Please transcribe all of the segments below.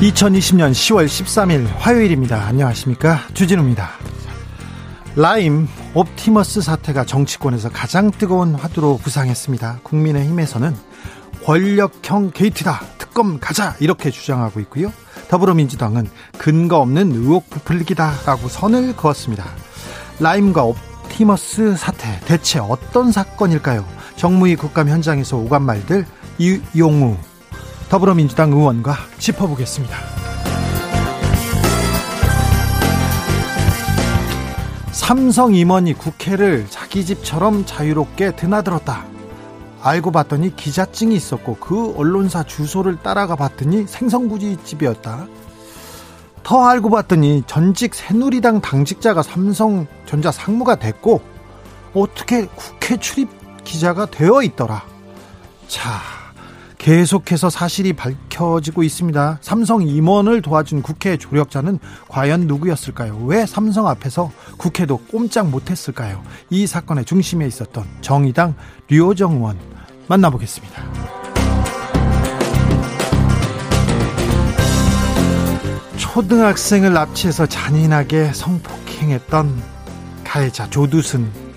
2020년 10월 13일 화요일입니다. 안녕하십니까? 주진우입니다. 라임 옵티머스 사태가 정치권에서 가장 뜨거운 화두로 부상했습니다. 국민의힘에서는 권력형 게이트다. 특검 가자. 이렇게 주장하고 있고요. 더불어민주당은 근거 없는 의혹 부풀기다라고 선을 그었습니다. 라임과 옵티머스 사태 대체 어떤 사건일까요? 정무위 국감 현장에서 오간 말들 이용우 더불어민주당 의원과 짚어보겠습니다. 삼성 임원이 국회를 자기 집처럼 자유롭게 드나들었다. 알고 봤더니 기자증이 있었고 그 언론사 주소를 따라가 봤더니 생선구이 집이었다. 더 알고 봤더니 전직 새누리당 당직자가 삼성전자 상무가 됐고 어떻게 국회 출입 기자가 되어 있더라. 자, 계속해서 사실이 밝혀지고 있습니다. 삼성 임원을 도와준 국회 조력자는 과연 누구였을까요? 왜 삼성 앞에서 국회도 꼼짝 못했을까요? 이 사건의 중심에 있었던 정의당 류호정 의원 만나보겠습니다. 초등학생을 납치해서 잔인하게 성폭행했던 가해자 조두순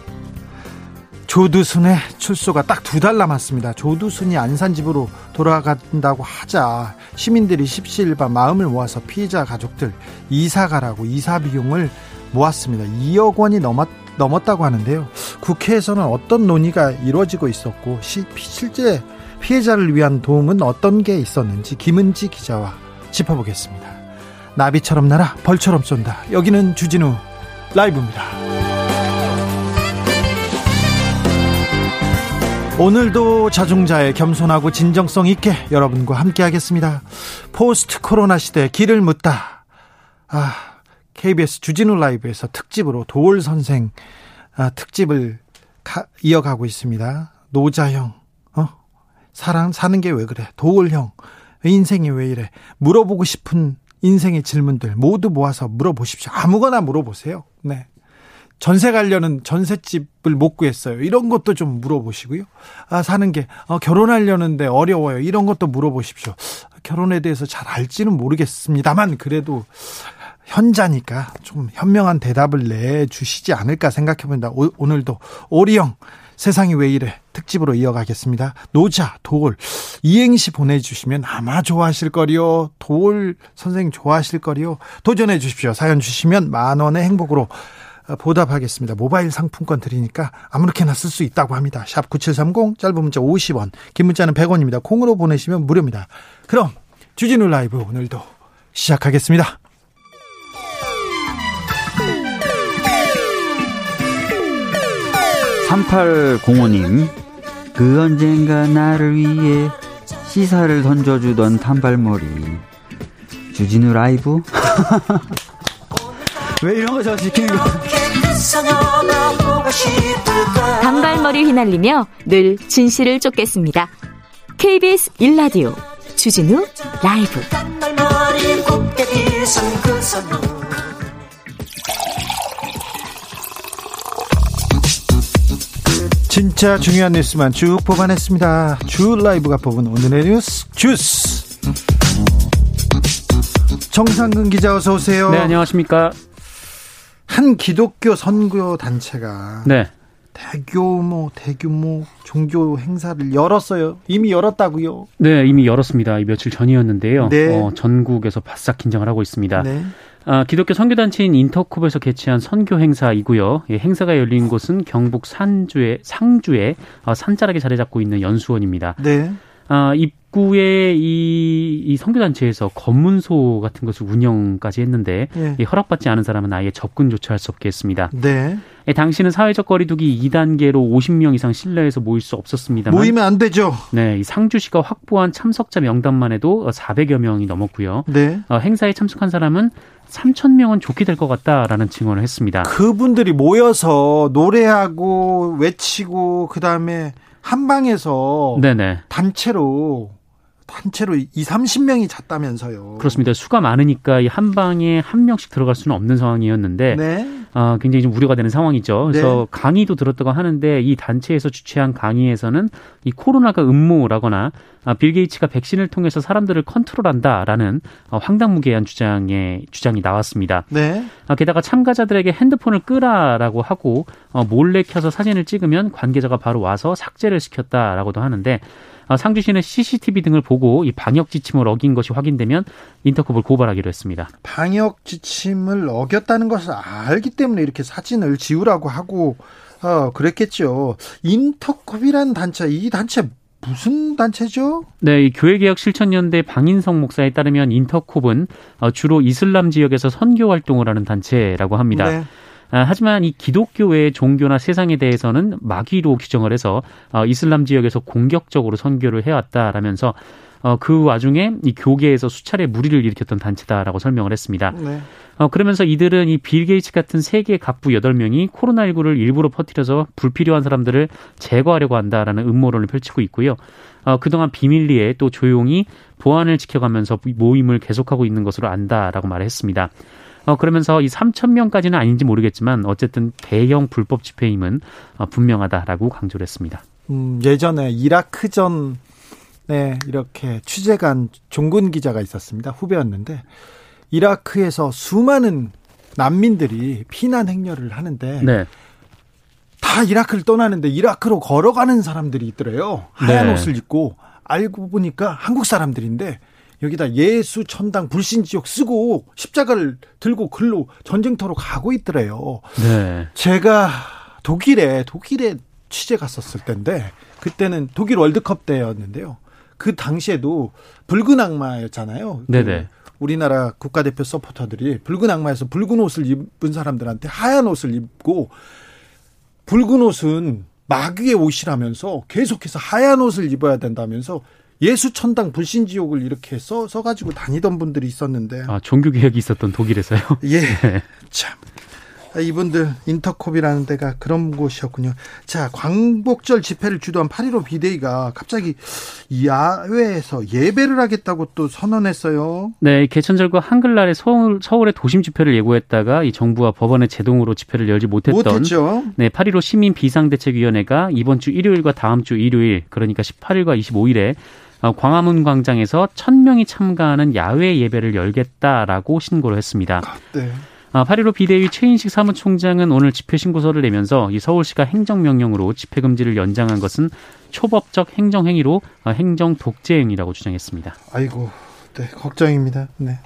조두순의 출소가 딱 두 달 남았습니다. 조두순이 안산 집으로 돌아간다고 하자 시민들이 십시일반 마음을 모아서 피해자 가족들 이사 가라고 이사 비용을 모았습니다. 2억 원이 넘었, 넘었다고 하는데요. 국회에서는 어떤 논의가 이루어지고 있었고 시, 실제 피해자를 위한 도움은 어떤 게 있었는지 김은지 기자와 짚어보겠습니다. 나비처럼 날아 벌처럼 쏜다. 여기는 주진우 라이브입니다. 오늘도 자중자의 겸손하고 진정성 있게 여러분과 함께 하겠습니다. 포스트 코로나 시대 길을 묻다. 아, KBS 주진우 라이브에서 특집으로 도올 선생 아, 특집을 가, 이어가고 있습니다. 노자형, 어? 사랑, 사는 게 왜 그래? 도올형, 인생이 왜 이래? 물어보고 싶은 인생의 질문들 모두 모아서 물어보십시오. 아무거나 물어보세요. 네. 전세 가려는 전셋집을 못 구했어요. 이런 것도 좀 물어보시고요. 아, 사는 게, 어, 결혼하려는데 어려워요. 이런 것도 물어보십시오. 결혼에 대해서 잘 알지는 모르겠습니다만, 그래도 현자니까 좀 현명한 대답을 내주시지 않을까 생각해 봅니다. 오, 오늘도 오리영, 세상이 왜 이래 특집으로 이어가겠습니다. 노자, 도올, 이행시 보내주시면 아마 좋아하실 거리요. 도올 선생님 좋아하실 거리요. 도전해 주십시오. 사연 주시면 만 원의 행복으로 보답하겠습니다. 모바일 상품권 드리니까 아무렇게나 쓸 수 있다고 합니다. 샵 9730 짧은 문자 50원 긴 문자는 100원입니다. 콩으로 보내시면 무료입니다. 그럼 주진우 라이브 오늘도 시작하겠습니다. 삼팔공호님 그 언젠가 나를 위해 시사를 던져주던 단발머리 주진우 라이브 왜 이런 거 저 시키는 거 단발머리 휘날리며 늘 진실을 쫓겠습니다. KBS 1라디오 주진우 라이브 진짜 중요한 뉴스만 쭉 뽑아냈습니다. 주 라이브가 뽑은 오늘의 뉴스 주스 정상근 기자 어서 오세요. 네 안녕하십니까. 한 기독교 선교 단체가 네. 대규모 대규모 종교 행사를 열었어요. 이미 열었다고요? 네, 이미 열었습니다. 며칠 전이었는데요. 네. 어, 전국에서 바싹 긴장을 하고 있습니다. 네. 아, 기독교 선교단체인 인터컵에서 개최한 선교 행사이고요. 예, 행사가 열린 곳은 경북 산주의 상주에 어, 산자락에 자리 잡고 있는 연수원입니다. 네. 아, 입구에 이, 이 선교단체에서 검문소 같은 것을 운영까지 했는데 네. 이 허락받지 않은 사람은 아예 접근 조차 할 수 없게 했습니다. 네. 예, 당시는 사회적 거리두기 2단계로 50명 이상 실내에서 모일 수 없었습니다. 모이면 안 되죠. 네, 이 상주시가 확보한 참석자 명단만 해도 400여 명이 넘었고요. 네. 어, 행사에 참석한 사람은 3천 명은 좋게 될 것 같다라는 증언을 했습니다. 그분들이 모여서 노래하고 외치고 그 다음에 한방에서 네네. 단체로 단체로 2, 30명이 잤다면서요. 그렇습니다. 수가 많으니까 이 한 방에 한 명씩 들어갈 수는 없는 상황이었는데 네. 어, 굉장히 좀 우려가 되는 상황이죠. 그래서 네. 강의도 들었다고 하는데 이 단체에서 주최한 강의에서는 이 코로나가 음모라거나 아, 빌 게이츠가 백신을 통해서 사람들을 컨트롤한다라는 어, 황당무계한 주장의 주장이 나왔습니다. 네. 아, 게다가 참가자들에게 핸드폰을 끄라라고 하고 어, 몰래 켜서 사진을 찍으면 관계자가 바로 와서 삭제를 시켰다라고도 하는데 어, 상주시는 CCTV 등을 보고 이 방역 지침을 어긴 것이 확인되면 인터컵을 고발하기로 했습니다. 방역 지침을 어겼다는 것을 알기 때문에 이렇게 사진을 지우라고 하고 어, 그랬겠죠. 인터컵이라는 단체, 이 단체 무슨 단체죠? 네, 이 교회개혁 실천연대 방인성 목사에 따르면 인터콥은 어, 주로 이슬람 지역에서 선교 활동을 하는 단체라고 합니다. 네. 아, 하지만 이 기독교 외의 종교나 세상에 대해서는 마귀로 규정을 해서 어, 이슬람 지역에서 공격적으로 선교를 해왔다라면서 어, 그 와중에 이 교계에서 수차례 무리를 일으켰던 단체다라고 설명을 했습니다. 네. 어, 그러면서 이들은 이 빌 게이츠 같은 세계 갑부 8명이 코로나19를 일부러 퍼뜨려서 불필요한 사람들을 제거하려고 한다라는 음모론을 펼치고 있고요. 어, 그동안 비밀리에 또 조용히 보안을 지켜가면서 모임을 계속하고 있는 것으로 안다라고 말했습니다. 어, 그러면서 이 3천 명까지는 아닌지 모르겠지만 어쨌든 대형 불법 집회임은 어, 분명하다라고 강조를 했습니다. 음, 예전에 이라크전 네, 이렇게 취재간 종군 기자가 있었습니다. 후배였는데 이라크에서 수많은 난민들이 피난 행렬을 하는데 네. 다 이라크를 떠나는데 이라크로 걸어가는 사람들이 있더래요. 하얀 네. 옷을 입고 알고 보니까 한국 사람들인데 여기다 예수 천당 불신 지옥 쓰고 십자가를 들고 글로 전쟁터로 가고 있더래요. 네. 제가 독일에 독일에 취재 갔었을 때인데 그때는 독일 월드컵 때였는데요. 그 당시에도 붉은 악마였잖아요. 그 네네. 우리나라 국가대표 서포터들이 붉은 악마에서 붉은 옷을 입은 사람들한테 하얀 옷을 입고 붉은 옷은 마귀의 옷이라면서 계속해서 하얀 옷을 입어야 된다면서 예수 천당 불신 지옥을 이렇게 써 써가지고 다니던 분들이 있었는데 아, 종교 개혁이 있었던 독일에서요. 예. 네. 참. 아, 이분들 인터콥이라는 데가 그런 곳이었군요. 자, 광복절 집회를 주도한 8.15 비대위가 갑자기 야외에서 예배를 하겠다고 또 선언했어요. 네, 개천절과 한글날에 서울, 서울의 도심 집회를 예고했다가 이 정부와 법원의 제동으로 집회를 열지 못했던 못했죠. 네, 8.15 시민 비상대책위원회가 이번 주 일요일과 다음 주 일요일, 그러니까 18일과 25일에 어, 광화문 광장에서 1000명이 참가하는 야외 예배를 열겠다라고 신고를 했습니다. 네. 아, 8.15 비대위 최인식 사무총장은 오늘 집회 신고서를 내면서 이 서울시가 행정명령으로 집회 금지를 연장한 것은 초법적 행정행위로 어, 행정 독재행위라고 주장했습니다. 아이고, 네, 걱정입니다. 네.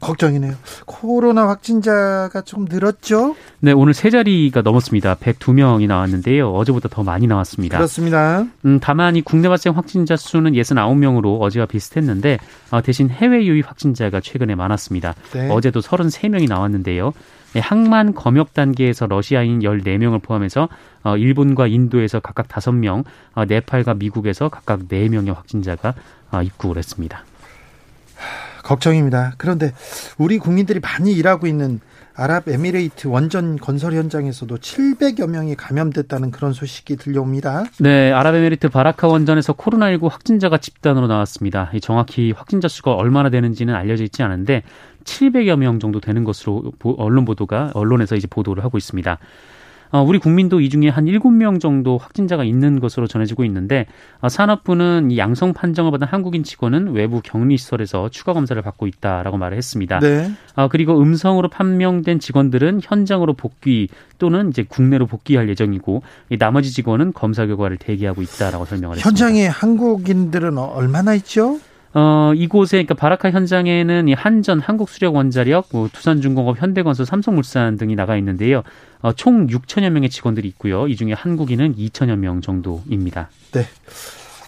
걱정이네요. 코로나 확진자가 좀 늘었죠? 네, 오늘 세 자리가 넘었습니다. 102명이 나왔는데요. 어제보다 더 많이 나왔습니다. 그렇습니다. 음, 다만 이 국내 발생 확진자 수는 69명으로 어제와 비슷했는데 어, 대신 해외 유입 확진자가 최근에 많았습니다. 네. 어제도 33명이 나왔는데요. 네, 항만 검역 단계에서 러시아인 14명을 포함해서 어, 일본과 인도에서 각각 5명, 어, 네팔과 미국에서 각각 4명의 확진자가 어, 입국을 했습니다. 걱정입니다. 그런데 우리 국민들이 많이 일하고 있는 아랍에미레이트 원전 건설 현장에서도 700여 명이 감염됐다는 그런 소식이 들려옵니다. 네, 아랍에미리트 바라카 원전에서 코로나19 확진자가 집단으로 나왔습니다. 이 정확히 확진자 수가 얼마나 되는지는 알려져 있지 않은데 700여 명 정도 되는 것으로 보- 언론 보도가 언론에서 이제 보도를 하고 있습니다. 어, 우리 국민도 이 중에 한 7명 정도 확진자가 있는 것으로 전해지고 있는데 어, 산업부는 이 양성 판정을 받은 한국인 직원은 외부 격리 시설에서 추가 검사를 받고 있다라고 말을 했습니다. 네. 아, 그리고 음성으로 판명된 직원들은 현장으로 복귀 또는 이제 국내로 복귀할 예정이고 이 나머지 직원은 검사 결과를 대기하고 있다라고 설명을 했습니다. 현장에 한국인들은 얼마나 있죠? 어, 이곳에 그러니까 바라카 현장에는 이 한전, 한국수력원자력, 뭐 투산중공업, 현대건설, 삼성물산 등이 나가 있는데요. 어, 총 6천여 명의 직원들이 있고요. 이 중에 한국인은 2천여 명 정도입니다. 네.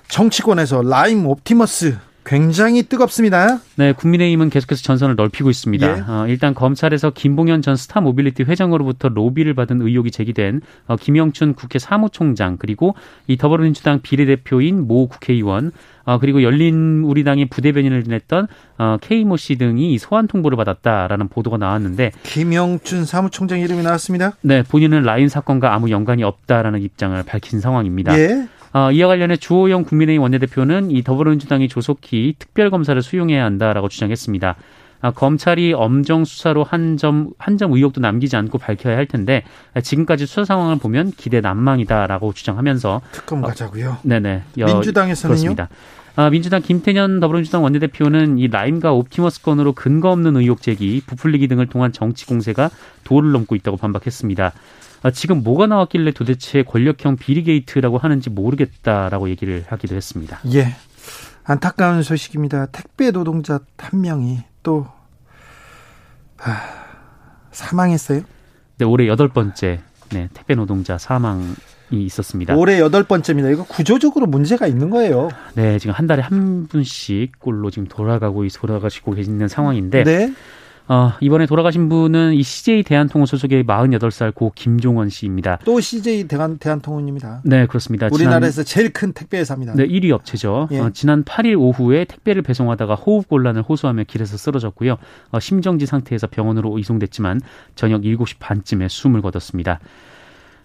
정치권에서 라임 옵티머스 굉장히 뜨겁습니다. 네, 국민의힘은 계속해서 전선을 넓히고 있습니다. 예. 어, 일단 검찰에서 김봉현 전 스타 모빌리티 회장으로부터 로비를 받은 의혹이 제기된 어, 김영춘 국회 사무총장 그리고 이 더불어민주당 비례대표인 모 국회의원 어, 그리고 열린 우리당의 부대변인을 지냈던 어, K모 씨 등이 소환 통보를 받았다라는 보도가 나왔는데 김영춘 사무총장 이름이 나왔습니다. 네, 본인은 라인 사건과 아무 연관이 없다라는 입장을 밝힌 상황입니다. 예. 어, 이와 관련해 주호영 국민의힘 원내대표는 이 더불어민주당이 조속히 특별검사를 수용해야 한다라고 주장했습니다. 아, 검찰이 엄정 수사로 한 점 한 점 의혹도 남기지 않고 밝혀야 할 텐데 지금까지 수사 상황을 보면 기대 난망이다라고 주장하면서 특검 어, 가자고요. 어, 네네. 민주당에서는요. 그렇습니다. 아, 민주당 김태년 더불어민주당 원내대표는 이 라임과 옵티머스 건으로 근거 없는 의혹 제기, 부풀리기 등을 통한 정치 공세가 도를 넘고 있다고 반박했습니다. 아, 지금 뭐가 나왔길래 도대체 권력형 비리 게이트라고 하는지 모르겠다라고 얘기를 하기도 했습니다. 예. 안타까운 소식입니다. 택배 노동자 한 명이 또 아, 사망했어요. 네, 올해 여덟 번째 네, 택배 노동자 사망이 있었습니다. 올해 여덟 번째입니다. 이거 구조적으로 문제가 있는 거예요. 네, 지금 한 달에 한 분씩 꼴로 지금 돌아가고 돌아가시고 계시는 상황인데 네. 어, 이번에 돌아가신 분은 이 CJ 대한통운 소속의 48살 고 김종원 씨입니다. 또 CJ 대한, 대한통운입니다. 네, 그렇습니다. 우리나라에서 지난, 제일 큰 택배 회사입니다. 네, 1위 업체죠. 예. 어, 지난 8일 오후에 택배를 배송하다가 호흡 곤란을 호소하며 길에서 쓰러졌고요. 어, 심정지 상태에서 병원으로 이송됐지만 저녁 7시 반쯤에 숨을 거뒀습니다.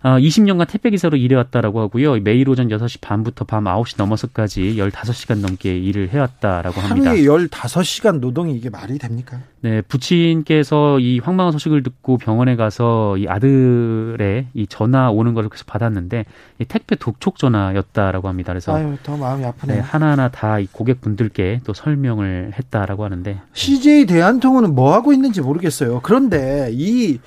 어, 20년간 택배기사로 일해왔다라고 하고요. 매일 오전 6시 반부터 밤 9시 넘어서까지 15시간 넘게 일을 해왔다라고 합니다. 하루에 15시간 노동이 이게 말이 됩니까? 네, 부친께서 이 황망한 소식을 듣고 병원에 가서 이 아들의 이 전화 오는 걸 계속 받았는데 이 택배 독촉 전화였다라고 합니다. 그래서 아유, 더 마음이 아프네요. 네, 하나하나 다 이 고객분들께 또 설명을 했다라고 하는데 CJ 대한통운은 뭐 하고 있는지 모르겠어요. 그런데 이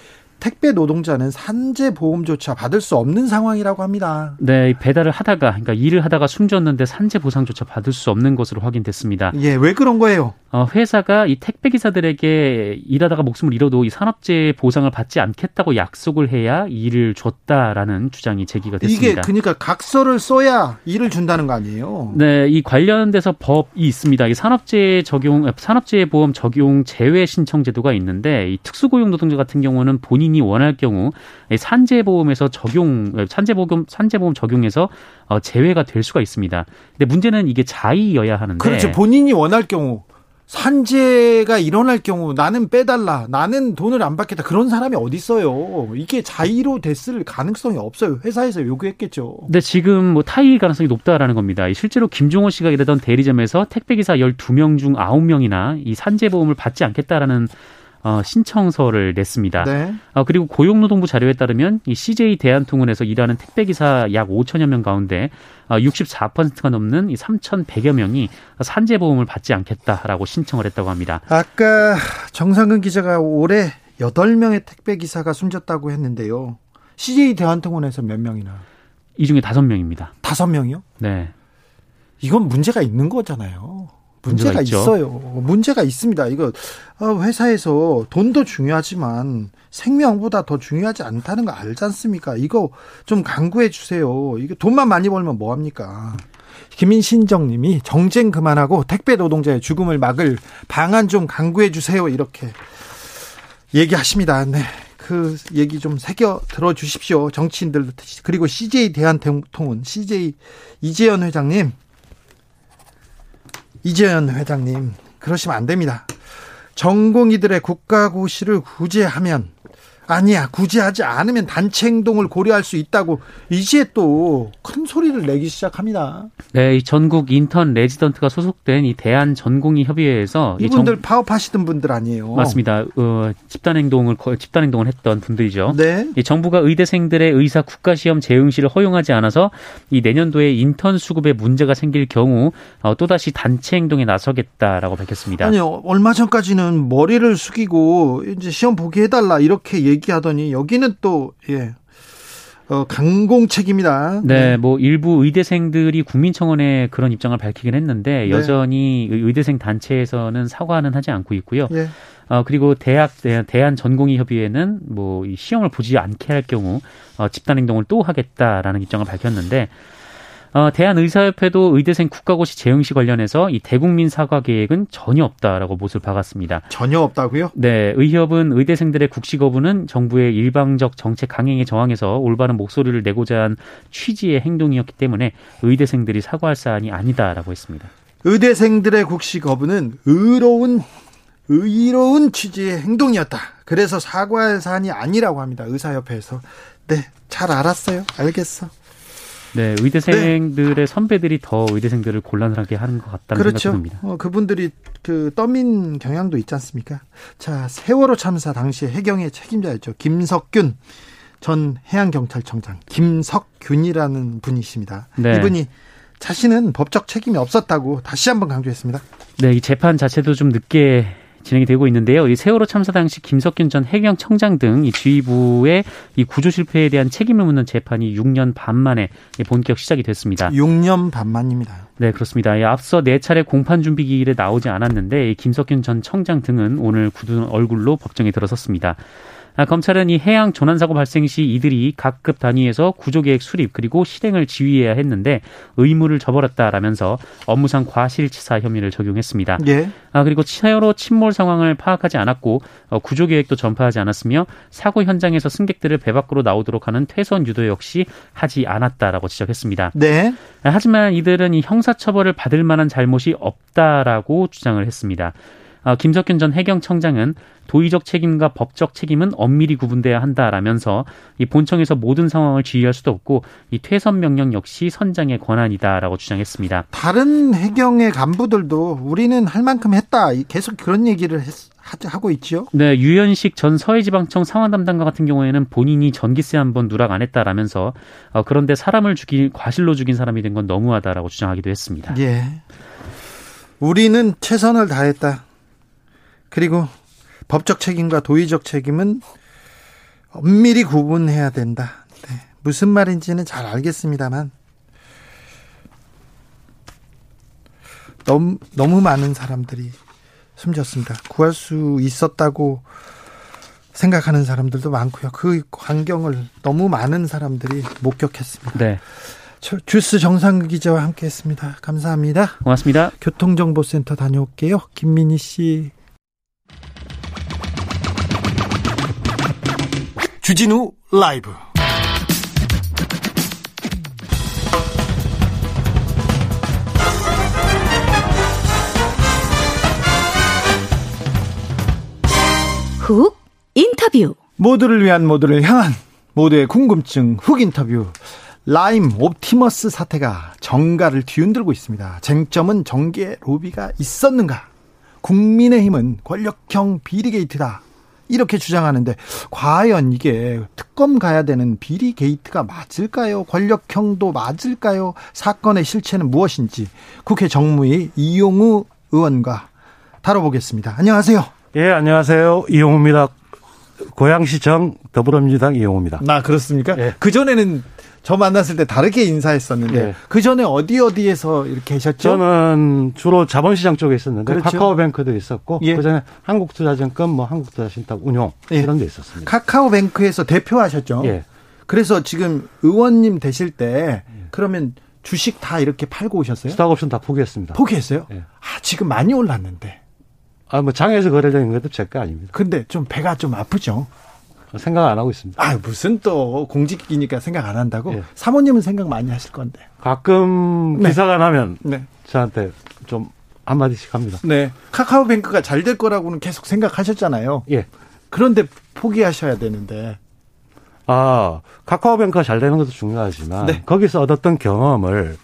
택배 노동자는 산재 보험조차 받을 수 없는 상황이라고 합니다. 네, 배달을 하다가 그러니까 일을 하다가 숨졌는데 산재 보상조차 받을 수 없는 것으로 확인됐습니다. 예, 왜 그런 거예요? 어, 회사가 이 택배 기사들에게 일하다가 목숨을 잃어도 이 산업재해 보상을 받지 않겠다고 약속을 해야 일을 줬다라는 주장이 제기가 됐습니다. 이게 그러니까 각서를 써야 일을 준다는 거 아니에요? 네, 이 관련돼서 법이 있습니다. 이 산업재해 적용 산업재해 보험 적용 제외 신청 제도가 있는데 이 특수고용 노동자 같은 경우는 본인 본인이 원할 경우 산재보험에서 적용 산재보험 산재보험 적용해서 어, 제외가 될 수가 있습니다. 근데 문제는 이게 자의여야 하는데 그렇죠. 본인이 원할 경우 산재가 일어날 경우 나는 빼달라, 나는 돈을 안 받겠다 그런 사람이 어디 있어요? 이게 자의로 됐을 가능성이 없어요. 회사에서 요구했겠죠. 근데 지금 뭐 타의 가능성이 높다라는 겁니다. 실제로 김종호 씨가 일하던 대리점에서 택배기사 12명 중 9명이나 이 산재보험을 받지 않겠다라는 어, 신청서를 냈습니다. 네. 어, 그리고 고용노동부 자료에 따르면 이 CJ 대한통운에서 일하는 택배기사 약 5천여 명 가운데 어, 64%가 넘는 이 3,100여 명이 산재보험을 받지 않겠다라고 신청을 했다고 합니다. 아까 정상근 기자가 올해 8명의 택배기사가 숨졌다고 했는데요. CJ 대한통운에서 몇 명이나? 이 중에 5명입니다. 5명이요? 네. 이건 문제가 있는 거잖아요. 문제가, 문제가 있어요. 문제가 있습니다. 이거 어, 회사에서 돈도 중요하지만 생명보다 더 중요하지 않다는 거 알지 않습니까? 이거 좀 강구해 주세요. 이거 돈만 많이 벌면 뭐 합니까? 김인신정 님이 정쟁 그만하고 택배 노동자의 죽음을 막을 방안 좀 강구해 주세요. 이렇게 얘기하십니다. 네. 그 얘기 좀 새겨 들어 주십시오. 정치인들 그리고 CJ 대한통운 CJ 이재현 회장님 이재현 회장님, 그러시면 안 됩니다. 전공의들의 국가고시를 구제하면 아니야 구제하지 않으면 단체 행동을 고려할 수 있다고 이제 또 큰 소리를 내기 시작합니다. 네, 이 전국 인턴 레지던트가 소속된 이 대한 전공의 협의회에서 이분들 정... 파업하시던 분들 아니에요? 맞습니다. 어, 집단 행동을 집단 행동을 했던 분들이죠. 네. 이 정부가 의대생들의 의사 국가 시험 재응시를 허용하지 않아서 이 내년도에 인턴 수급에 문제가 생길 경우 어, 또 다시 단체 행동에 나서겠다라고 밝혔습니다. 아니요, 얼마 전까지는 머리를 숙이고 이제 시험 보게 해달라 이렇게 얘기 하더니 여기는 또 예. 어, 강공책입니다. 네, 네, 뭐 일부 의대생들이 국민청원에 그런 입장을 밝히긴 했는데 네. 여전히 의대생 단체에서는 사과는 하지 않고 있고요. 예. 어, 그리고 대학 대한 전공의 협의회는 뭐 시험을 보지 않게 할 경우 어, 집단 행동을 또 하겠다라는 입장을 밝혔는데 어, 대한의사협회도 의대생 국가고시 재응시 관련해서 이 대국민 사과 계획은 전혀 없다라고 못을 박았습니다. 전혀 없다고요? 네, 의협은 의대생들의 국시 거부는 정부의 일방적 정책 강행에 저항해서 올바른 목소리를 내고자 한 취지의 행동이었기 때문에 의대생들이 사과할 사안이 아니다라고 했습니다. 의대생들의 국시 거부는 의로운 의로운 취지의 행동이었다. 그래서 사과할 사안이 아니라고 합니다. 의사협회에서. 네, 잘 알았어요. 알겠어. 네, 의대생들의 네. 선배들이 더 의대생들을 곤란하게 하는 것 같다는 그렇죠. 생각이 듭니다. 어, 그분들이 그 떠민 경향도 있지 않습니까? 자, 세월호 참사 당시 해경의 책임자였죠. 김석균 전 해양경찰청장 김석균이라는 분이십니다. 네. 이분이 자신은 법적 책임이 없었다고 다시 한번 강조했습니다. 네, 이 재판 자체도 좀 늦게 진행이 되고 있는데요. 이 세월호 참사 당시 김석균 전 해경청장 등 이 지휘부의 이 구조 실패에 대한 책임을 묻는 재판이 6년 반 만에 본격 시작이 됐습니다. 6년 반 만입니다. 네, 그렇습니다. 앞서 네 차례 공판 준비 기일에 나오지 않았는데 김석균 전 청장 등은 오늘 굳은 얼굴로 법정에 들어섰습니다. 아, 검찰은 이 해양 조난 사고 발생 시 이들이 각급 단위에서 구조계획 수립 그리고 실행을 지휘해야 했는데 의무를 저버렸다라면서 업무상 과실치사 혐의를 적용했습니다. 예. 아 그리고 차여로 침몰 상황을 파악하지 않았고 어, 구조계획도 전파하지 않았으며 사고 현장에서 승객들을 배 밖으로 나오도록 하는 퇴선 유도 역시 하지 않았다라고 지적했습니다. 네. 아, 하지만 이들은 이 형사처벌을 받을 만한 잘못이 없다라고 주장을 했습니다. 어, 김석균 전 해경청장은 도의적 책임과 법적 책임은 엄밀히 구분돼야 한다라면서 이 본청에서 모든 상황을 지휘할 수도 없고 이 퇴선 명령 역시 선장의 권한이다라고 주장했습니다. 다른 해경의 간부들도 우리는 할 만큼 했다. 계속 그런 얘기를 했, 하고 있죠. 네, 유현식 전 서해지방청 상황 담당과 같은 경우에는 본인이 전기세 한번 누락 안 했다라면서 어, 그런데 사람을 죽인 과실로 죽인 사람이 된 건 너무하다라고 주장하기도 했습니다. 예. 우리는 최선을 다했다. 그리고 법적 책임과 도의적 책임은 엄밀히 구분해야 된다. 네. 무슨 말인지는 잘 알겠습니다만 너무 너무 많은 사람들이 숨졌습니다. 구할 수 있었다고 생각하는 사람들도 많고요. 그 광경을 너무 많은 사람들이 목격했습니다. 네. 주스 정상 기자와 함께했습니다. 감사합니다. 고맙습니다. 교통정보센터 다녀올게요. 김민희 씨. 주진우 라이브 훅 인터뷰 모두를 위한 모두를 향한 모두의 궁금증 훅 인터뷰 라임 옵티머스 사태가 정가를 뒤흔들고 있습니다. 쟁점은 정계 로비가 있었는가? 국민의힘은 권력형 비리 게이트다. 이렇게 주장하는데 과연 이게 특검 가야 되는 비리 게이트가 맞을까요? 권력형도 맞을까요? 사건의 실체는 무엇인지 국회 정무위 이용우 의원과 다뤄보겠습니다. 안녕하세요. 예, 안녕하세요. 이용우입니다. 고양시청 더불어민주당 이용우입니다. 나 아, 그렇습니까? 예. 그 전에는 저 만났을 때 다르게 인사했었는데 네. 그 전에 어디 어디에서 이렇게 계셨죠? 저는 주로 자본시장 쪽에 있었는데 그렇죠? 카카오뱅크도 있었고 예. 그 전에 한국투자증권, 뭐 한국투자신탁 운용 예. 이런 데 있었습니다. 카카오뱅크에서 대표하셨죠? 예. 그래서 지금 의원님 되실 때 예. 그러면 주식 다 이렇게 팔고 오셨어요? 스탁옵션 다 포기했습니다. 포기했어요? 예. 아 지금 많이 올랐는데. 아 뭐 장에서 거래되는 것도 제 거 아닙니다. 근데 좀 배가 좀 아프죠? 생각 안 하고 있습니다. 아 무슨 또 공직이니까 생각 안 한다고? 예. 사모님은 생각 많이 하실 건데. 가끔 네. 기사가 나면 네. 저한테 좀 한마디씩 합니다. 네. 카카오뱅크가 잘 될 거라고는 계속 생각하셨잖아요. 예. 그런데 포기하셔야 되는데. 아, 카카오뱅크가 잘 되는 것도 중요하지만 네. 거기서 얻었던 경험을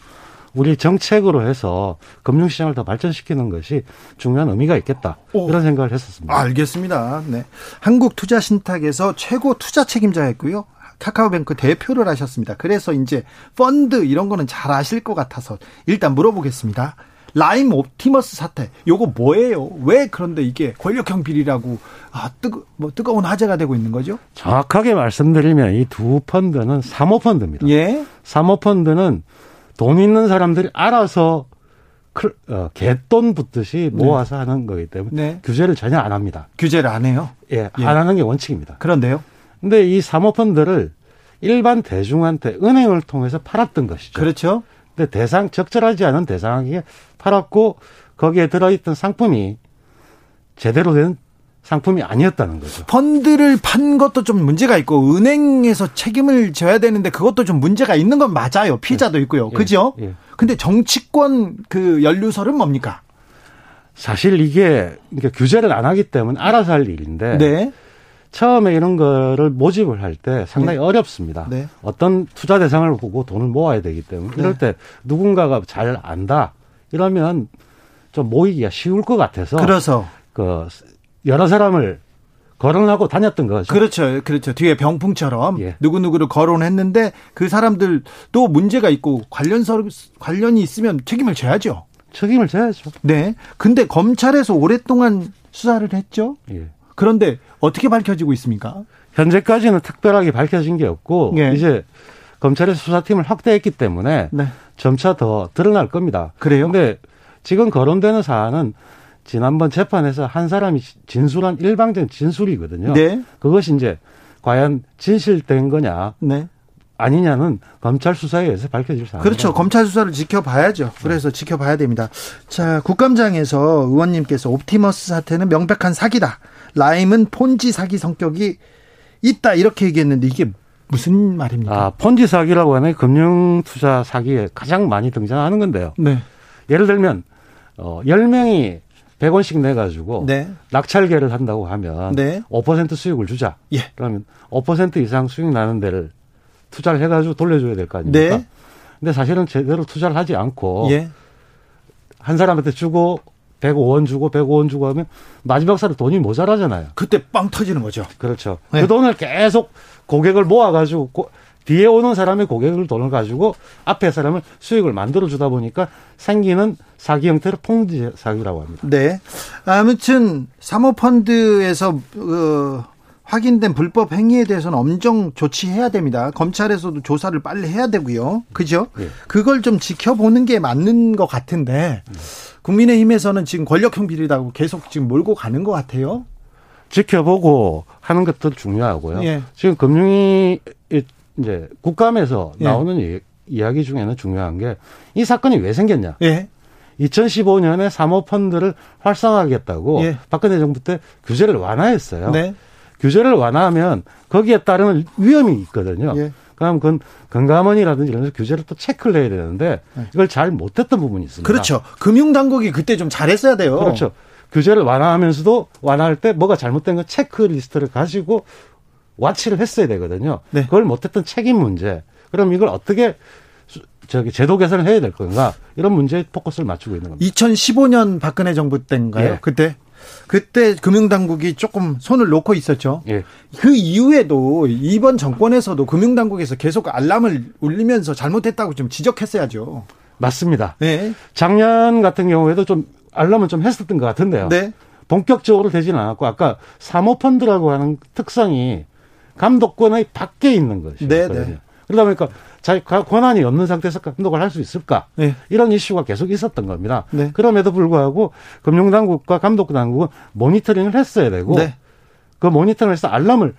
우리 정책으로 해서 금융시장을 더 발전시키는 것이 중요한 의미가 있겠다. 오. 그런 생각을 했었습니다. 알겠습니다. 네. 한국투자신탁에서 최고 투자 책임자였고요. 카카오뱅크 대표를 하셨습니다. 그래서 이제 펀드 이런 거는 잘 아실 것 같아서 일단 물어보겠습니다. 라임 옵티머스 사태, 요거 뭐예요? 왜 그런데 이게 권력형 비리라고 아, 뜨거, 뭐 뜨거운 화제가 되고 있는 거죠? 정확하게 말씀드리면 이 두 펀드는 사모펀드입니다. 예. 사모펀드는 돈 있는 사람들이 알아서 어, 개돈 붙듯이 네. 모아서 네. 하는 거기 때문에 네. 규제를 전혀 안 합니다. 규제를 안 해요? 예, 예. 안 하는 게 원칙입니다. 그런데요? 근데 이 사모펀드를 일반 대중한테 은행을 통해서 팔았던 것이죠. 그렇죠. 근데 대상 적절하지 않은 대상에게 팔았고 거기에 들어있던 상품이 제대로 된 상품이 아니었다는 거죠. 펀드를 판 것도 좀 문제가 있고 은행에서 책임을 져야 되는데 그것도 좀 문제가 있는 건 맞아요. 피자도 예. 있고요. 예. 그죠? 예. 근데 정치권 그 연루설은 뭡니까? 사실 이게 그러니까 규제를 안 하기 때문에 알아서 할 일인데 네. 처음에 이런 거를 모집을 할 때 상당히 네. 어렵습니다. 네. 어떤 투자 대상을 보고 돈을 모아야 되기 때문에 이럴 네. 때 누군가가 잘 안다 이러면 좀 모이기가 쉬울 것 같아서 그래서 그 여러 사람을 거론하고 다녔던 거죠. 그렇죠. 그렇죠. 뒤에 병풍처럼 예. 누구누구를 거론했는데 그 사람들도 문제가 있고 관련 서 관련이 있으면 책임을 져야죠. 책임을 져야죠. 네. 근데 검찰에서 오랫동안 수사를 했죠. 예. 그런데 어떻게 밝혀지고 있습니까? 현재까지는 특별하게 밝혀진 게 없고 예. 이제 검찰에서 수사팀을 확대했기 때문에 네. 점차 더 드러날 겁니다. 그래요? 근데 지금 거론되는 사안은 지난번 재판에서 한 사람이 진술한 일방적인 진술이거든요. 네. 그것이 이제 과연 진실된 거냐. 네. 아니냐는 검찰 수사에 의해서 밝혀질 사안. 그렇죠. 검찰 수사를 지켜봐야죠. 그래서 지켜봐야 됩니다. 자, 국감장에서 의원님께서 옵티머스 사태는 명백한 사기다. 라임은 폰지 사기 성격이 있다. 이렇게 얘기했는데 이게 무슨 말입니까? 아, 폰지 사기라고 하는 금융 투자 사기에 가장 많이 등장하는 건데요. 네. 예를 들면 어 10명이 100원씩 내 가지고 네. 낙찰계를 한다고 하면 네. 5% 수익을 주자. 예. 그러면 5% 이상 수익 나는 데를 투자를 해 가지고 돌려줘야 될 거 아닙니까? 네. 근데 사실은 제대로 투자를 하지 않고 예. 한 사람한테 주고 105원 주고 105원 주고 하면 마지막 살에 돈이 모자라잖아요. 그때 빵 터지는 거죠. 그렇죠. 네. 그 돈을 계속 고객을 모아 가지고 뒤에 오는 사람의 고객을 돈을 가지고 앞에 사람을 수익을 만들어 주다 보니까 생기는 사기 형태로 통지 사기라고 합니다. 네. 아무튼 사모펀드에서 어, 확인된 불법 행위에 대해서는 엄정 조치해야 됩니다. 검찰에서도 조사를 빨리 해야 되고요. 그죠? 네. 그걸 좀 지켜보는 게 맞는 것 같은데 국민의힘에서는 지금 권력형 비리라고 계속 지금 몰고 가는 것 같아요. 지켜보고 하는 것도 중요하고요. 예. 지금 금융위 이제 국감에서 예. 나오는 예. 이야기 중에는 중요한 게 이 사건이 왜 생겼냐. 예. 2015년에 사모펀드를 활성화하겠다고 예. 박근혜 정부 때 규제를 완화했어요. 네. 규제를 완화하면 거기에 따르는 위험이 있거든요. 예. 그럼 그건 건강원이라든지 이런 데서 규제를 또 체크를 해야 되는데 네. 이걸 잘 못했던 부분이 있습니다. 그렇죠. 금융당국이 그때 좀 잘했어야 돼요. 그렇죠. 규제를 완화하면서도 완화할 때 뭐가 잘못된 건 체크리스트를 가지고 와치를 했어야 되거든요. 네. 그걸 못했던 책임 문제. 그럼 이걸 어떻게 저기 제도 개선을 해야 될 건가 이런 문제에 포커스를 맞추고 있는 겁니다. 2015년 박근혜 정부 때인가요? 네. 그때 그때 금융당국이 조금 손을 놓고 있었죠. 예. 그 이후에도 이번 정권에서도 금융당국에서 계속 알람을 울리면서 잘못했다고 좀 지적했어야죠. 맞습니다. 네. 작년 같은 경우에도 좀 알람은 좀 했었던 것 같은데요. 네. 본격적으로 되지는 않았고 아까 사모펀드라고 하는 특성이 감독권의 밖에 있는 것이거든요. 네, 네. 그러다 보니까 자기 권한이 없는 상태에서 감독을 할 수 있을까? 네. 이런 이슈가 계속 있었던 겁니다. 네. 그럼에도 불구하고 금융당국과 감독당국은 모니터링을 했어야 되고 네. 그 모니터링을 해서 알람을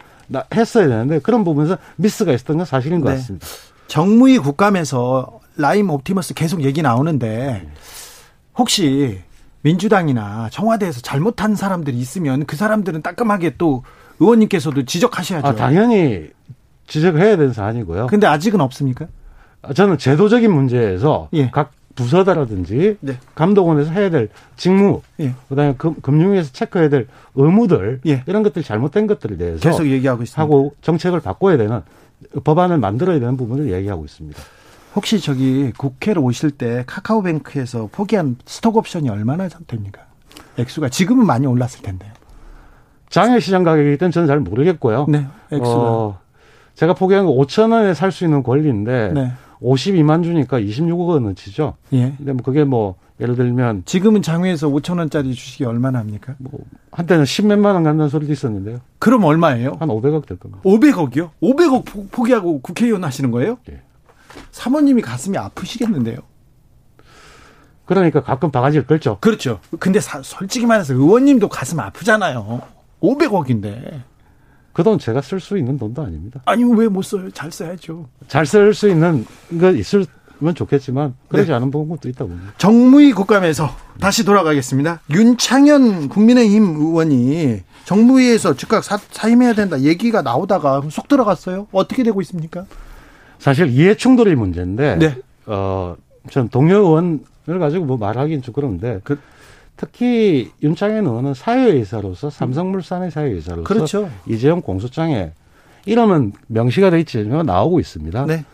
했어야 되는데 그런 부분에서 미스가 있었던 건 사실인 것 네. 같습니다. 정무위 국감에서 라임 옵티머스 계속 얘기 나오는데 혹시 민주당이나 청와대에서 잘못한 사람들이 있으면 그 사람들은 따끔하게 또 의원님께서도 지적하셔야죠. 아, 당연히 지적을 해야 되는 사안이고요. 근데 아직은 없습니까? 아, 저는 제도적인 문제에서 예. 각 부서다라든지 네. 감독원에서 해야 될 직무, 예. 그다음에 금, 금융위에서 체크해야 될 의무들 예. 이런 것들 잘못된 것들에 대해서 계속 얘기하고 있습니다. 하고 정책을 바꿔야 되는 법안을 만들어야 되는 부분을 얘기하고 있습니다. 혹시 저기 국회로 오실 때 카카오뱅크에서 포기한 스톡 옵션이 얼마나 됩니까? 액수가 지금은 많이 올랐을 텐데요. 장외 시장 가격이기 때문에 저는 잘 모르겠고요. 네, 액수가. 어, 제가 포기한 거 5천 원에 살 수 있는 권리인데 네. 52만 주니까 26억 원어치죠. 예. 근데 뭐 그게 뭐 예를 들면 지금은 장외에서 5천 원짜리 주식이 얼마나 합니까? 뭐 한때는 10몇만 원 간다는 소리도 있었는데요. 그럼 얼마예요? 한 500억 될 겁니다. 500억이요? 500억 포기하고 국회의원 하시는 거예요? 예. 사모님이 가슴이 아프시겠는데요. 그러니까 가끔 바가지를 끌죠. 그렇죠. 근데 사, 솔직히 말해서 의원님도 가슴 아프잖아요. 500억인데. 그 돈 제가 쓸 수 있는 돈도 아닙니다. 아니 왜 못 써요? 잘 써야죠. 잘 쓸 수 있는 거 있을 좋겠지만 그러지 네. 않은 부분도 있다 봅니다. 정무위 국감에서 다시 돌아가겠습니다. 윤창현 국민의힘 의원이 정무위에서 즉각 사, 임해야 된다 얘기가 나오다가 속 들어갔어요. 어떻게 되고 있습니까? 사실 이해 충돌의 문제인데 네. 어, 전 동료 의원을 가지고 뭐 말하기는 좀 그런데 그, 특히 윤창현 의원은 사회이사로서 삼성물산의 사회이사로서 그렇죠. 이재용 공소장에 이름은 명시가 돼 있지만 나오고 있습니다. 네.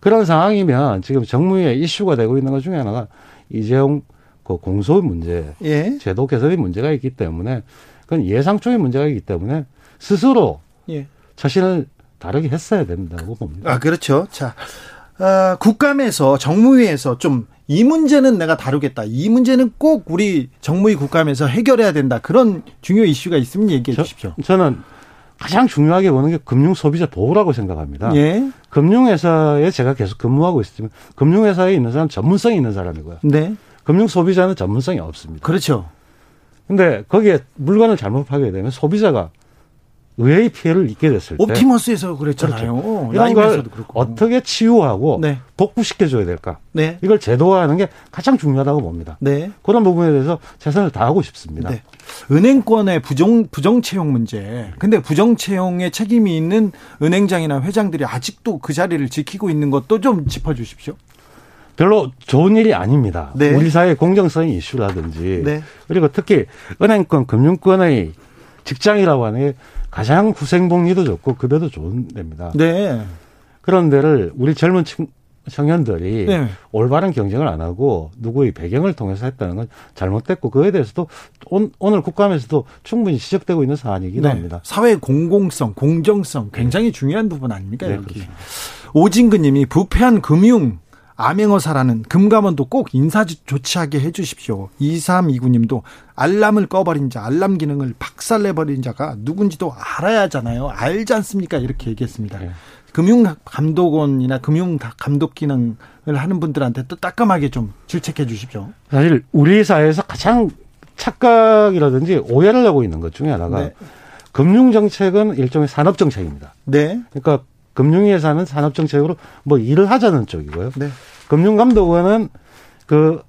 그런 상황이면 지금 정무위에 이슈가 되고 있는 것 중에 하나가 이재용 그 공소 문제, 예. 제도 개선의 문제가 있기 때문에 그건 예상적인 문제가 있기 때문에 스스로 예. 자신을 다르게 했어야 된다고 봅니다. 아 그렇죠. 자 어, 국감에서 정무위에서 좀 이 문제는 내가 다루겠다. 이 문제는 꼭 우리 정무위 국감에서 해결해야 된다. 그런 중요 이슈가 있으면 얘기해 저, 주십시오. 저는 가장 중요하게 보는 게 금융 소비자 보호라고 생각합니다. 예. 금융회사에 제가 계속 근무하고 있으면 금융회사에 있는 사람 전문성이 있는 사람이고요. 네. 금융 소비자는 전문성이 없습니다. 그렇죠. 근데 거기에 물건을 잘못 파게 되면 소비자가 의외의 피해를 입게 됐을 때 옵티머스에서 그랬잖아요. 그렇죠. 이런 걸 어떻게 치유하고 네. 복구시켜 줘야 될까? 네. 이걸 제도화하는 게 가장 중요하다고 봅니다. 네. 그런 부분에 대해서 최선을 다하고 싶습니다. 네. 은행권의 부정 부정 채용 문제. 근데 부정 채용에 책임이 있는 은행장이나 회장들이 아직도 그 자리를 지키고 있는 것도 좀 짚어 주십시오. 별로 좋은 일이 아닙니다. 네. 우리 사회 공정성 이슈라든지 네. 그리고 특히 은행권 금융권의 직장이라고 하는 게 가장 후생복리도 좋고 급여도 좋은 데입니다. 네. 그런 데를 우리 젊은 층, 청년들이 네. 올바른 경쟁을 안 하고 누구의 배경을 통해서 했다는 건 잘못됐고 그에 대해서도 온, 오늘 국감에서도 충분히 지적되고 있는 사안이기도 네. 합니다. 사회 공공성, 공정성 굉장히 네. 중요한 부분 아닙니까? 네, 여기. 오진근님이 부패한 금융 암행어사라는 금감원도 꼭 인사 조치하게 해주십시오. 2329님도 알람을 꺼버린 자, 알람 기능을 박살내버린 자가 누군지도 알아야 하잖아요. 알지 않습니까? 이렇게 얘기했습니다. 네. 금융감독원이나 금융감독 기능을 하는 분들한테 또 따끔하게 좀 질책해 주십시오. 사실 우리 사회에서 가장 착각이라든지 오해를 하고 있는 것 중에 하나가 네. 금융정책은 일종의 산업정책입니다. 네. 그러니까 금융회사는 산업정책으로 뭐 일을 하자는 쪽이고요. 네. 금융감독원은 그걸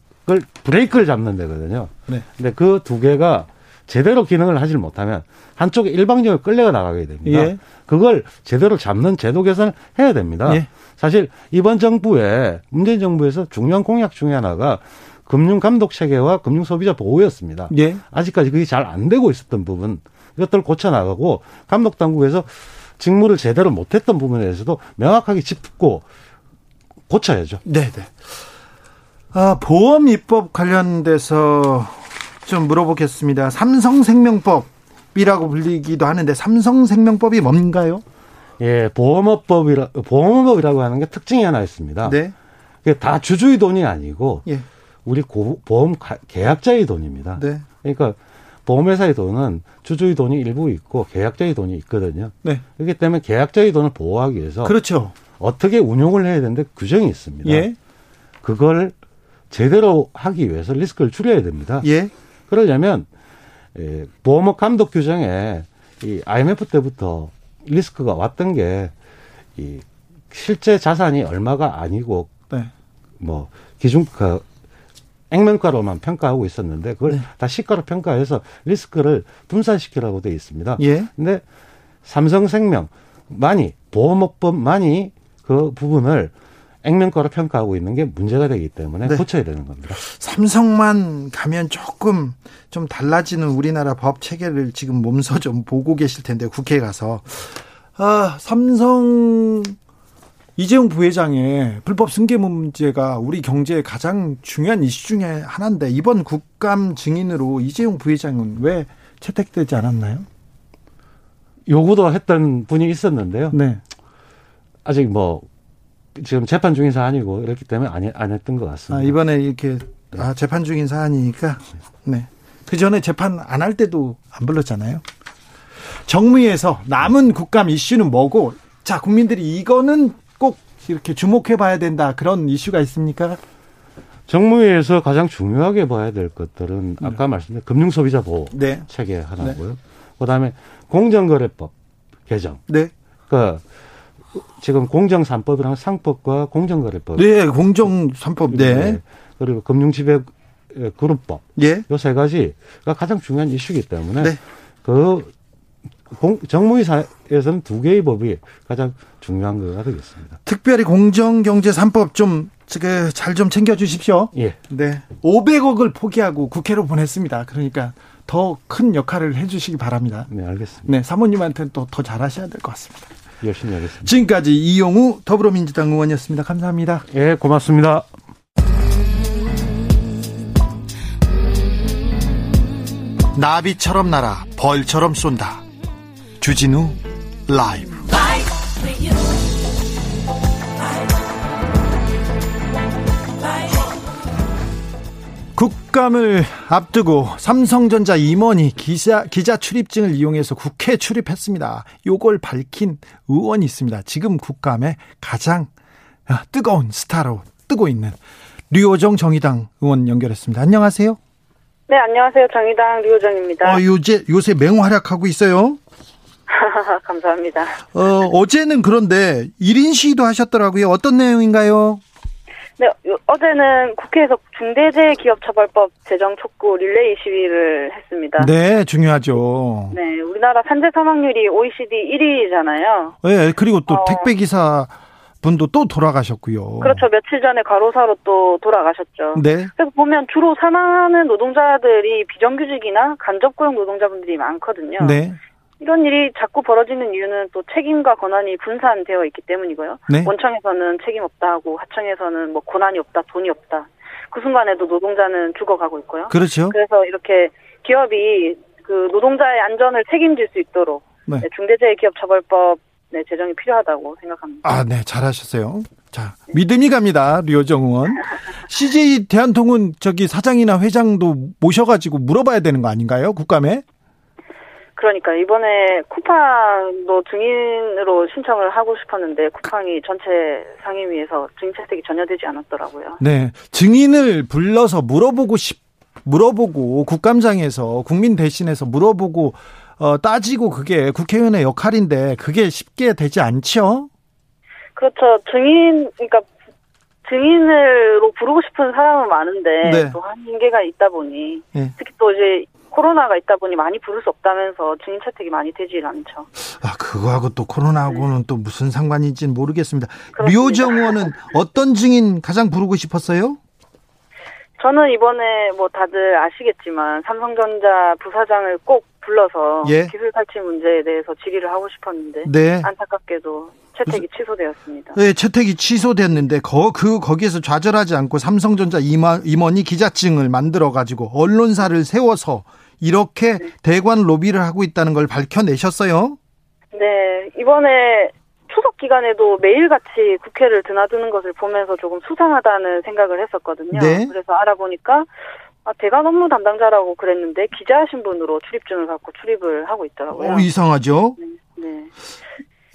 브레이크를 잡는 데거든요. 네. 근데 그 두 개가 제대로 기능을 하질 못하면 한쪽에 일방적으로 끌려가 나가게 됩니다. 예. 그걸 제대로 잡는 제도 개선을 해야 됩니다. 예. 사실 이번 정부에 문재인 정부에서 중요한 공약 중에 하나가 금융 감독 체계와 금융 소비자 보호였습니다. 예. 아직까지 그게 잘 안 되고 있었던 부분 이것들을 고쳐 나가고 감독 당국에서 직무를 제대로 못했던 부분에 대해서도 명확하게 짚고 고쳐야죠. 네, 네. 아, 보험 입법 관련돼서 좀 물어보겠습니다. 삼성생명법이라고 불리기도 하는데 삼성생명법이 뭔가요? 예, 보험업법이라 보험업이라고 하는 게 특징이 하나 있습니다. 네. 다 주주의 돈이 아니고 예. 우리 고, 보험 계약자의 돈입니다. 네. 그러니까 보험회사의 돈은 주주의 돈이 일부 있고 계약자의 돈이 있거든요. 네. 그렇기 때문에 계약자의 돈을 보호하기 위해서 그렇죠. 어떻게 운용을 해야 되는데 규정이 있습니다. 예. 그걸 제대로 하기 위해서 리스크를 줄여야 됩니다. 예. 그러려면 예, 보험업 감독 규정에 이 IMF 때부터 리스크가 왔던 게 이 실제 자산이 얼마가 아니고 네. 뭐 기준 그 액면가로만 평가하고 있었는데 그걸 네. 다 시가로 평가해서 리스크를 분산시키라고 되어 있습니다. 예. 근데 삼성생명만이 보험업법만이 그 부분을 액면가로 평가하고 있는 게 문제가 되기 때문에 네. 고쳐야 되는 겁니다. 삼성만 가면 조금 좀 달라지는 우리나라 법 체계를 지금 몸소 좀 보고 계실 텐데 국회에 가서 아 삼성 이재용 부회장의 불법 승계 문제가 우리 경제의 가장 중요한 이슈 중에 하나인데 이번 국감 증인으로 이재용 부회장은 왜 채택되지 않았나요? 요구도 했던 분이 있었는데요. 네. 아직 뭐 지금 재판 중인 사안이고 이렇기 때문에 안, 안 했던 것 같습니다. 아, 이번에 이렇게 아, 재판 중인 사안이니까 네. 그 전에 재판 안 할 때도 안 불렀잖아요. 정무위에서 남은 국감 이슈는 뭐고 자 국민들이 이거는 꼭 이렇게 주목해 봐야 된다 그런 이슈가 있습니까? 정무위에서 가장 중요하게 봐야 될 것들은 네. 아까 말씀드린 금융소비자 보호 네. 체계 하나고요. 네. 그다음에 공정거래법 개정. 네. 그러니까 지금 공정산법이랑 상법과 공정거래법. 네, 공정산법. 네. 네. 그리고 금융지배 그룹법. 예. 요 세 가지가 가장 중요한 이슈이기 때문에 네. 그 공, 정무위사에서는 두 개의 법이 가장 중요한 거가 되겠습니다. 특별히 공정경제 3법 좀 잘 좀 챙겨 주십시오. 예. 네. 500억을 포기하고 국회로 보냈습니다. 그러니까 더 큰 역할을 해 주시기 바랍니다. 네, 알겠습니다. 네, 사모님한테는 또 더 잘하셔야 될 것 같습니다. 열심히 하겠습니다. 지금까지 이용우 더불어민주당 의원이었습니다. 감사합니다. 예, 고맙습니다. 나비처럼 날아 벌처럼 쏜다. 주진우 라이브. 국감을 앞두고 삼성전자 임원이 기자, 기자 출입증을 이용해서 국회 출입했습니다. 요걸 밝힌 의원이 있습니다. 지금 국감에 가장 뜨거운 스타로 뜨고 있는 류호정 정의당 의원 연결했습니다. 안녕하세요. 네, 안녕하세요. 정의당 류호정입니다. 어, 요새, 요새 맹활약하고 있어요. 감사합니다. 어, 어제는 그런데 1인 시위도 하셨더라고요. 어떤 내용인가요? 네, 어제는 국회에서 중대재해기업처벌법 제정 촉구 릴레이 시위를 했습니다. 네, 중요하죠. 네, 우리나라 산재 사망률이 OECD 1위잖아요. 네, 그리고 또 어, 택배 기사 분도 또 돌아가셨고요. 그렇죠. 며칠 전에 과로사로 또 돌아가셨죠. 네. 그래서 보면 주로 사망하는 노동자들이 비정규직이나 간접고용 노동자분들이 많거든요. 네. 이런 일이 자꾸 벌어지는 이유는 또 책임과 권한이 분산되어 있기 때문이고요. 네. 원청에서는 책임 없다 하고 하청에서는 뭐 권한이 없다, 돈이 없다. 그 순간에도 노동자는 죽어가고 있고요. 그렇죠. 그래서 이렇게 기업이 그 노동자의 안전을 책임질 수 있도록 네. 중대재해기업처벌법 네, 제정이 필요하다고 생각합니다. 아, 네, 잘하셨어요. 자, 믿음이 갑니다. 류호정 의원. CJ 대한통운 저기 사장이나 회장도 모셔가지고 물어봐야 되는 거 아닌가요? 국감에? 그러니까 이번에 쿠팡도 증인으로 신청을 하고 싶었는데 쿠팡이 전체 상임위에서 증인 채택이 전혀 되지 않았더라고요. 네, 증인을 불러서 물어보고 싶 물어보고 국감장에서 국민 대신해서 물어보고 어, 따지고 그게 국회의원의 역할인데 그게 쉽게 되지 않죠? 그렇죠. 증인 그러니까 증인으로 부르고 싶은 사람은 많은데 네. 또 한계가 있다 보니 네. 특히 또 이제 코로나가 있다 보니 많이 부를 수 없다면서 증인 채택이 많이 되질 않죠. 아, 그거하고 또 코로나하고는 네. 또 무슨 상관인지는 모르겠습니다. 류정 의원은 어떤 증인 가장 부르고 싶었어요? 저는 이번에 뭐 다들 아시겠지만 삼성전자 부사장을 꼭 불러서 예. 기술 탈취 문제에 대해서 질의를 하고 싶었는데 네. 안타깝게도 채택이 취소되었습니다. 네, 채택이 취소됐는데 거, 그 거기에서 좌절하지 않고 삼성전자 임원, 임원이 기자증을 만들어 가지고 언론사를 세워서 이렇게 네. 대관 로비를 하고 있다는 걸 밝혀내셨어요? 네, 이번에 추석 기간에도 매일같이 국회를 드나드는 것을 보면서 조금 수상하다는 생각을 했었거든요. 네. 그래서 알아보니까 아, 대관 업무 담당자라고 그랬는데 기자 신분으로 출입증을 갖고 출입을 하고 있더라고요. 어, 이상하죠? 네. 네.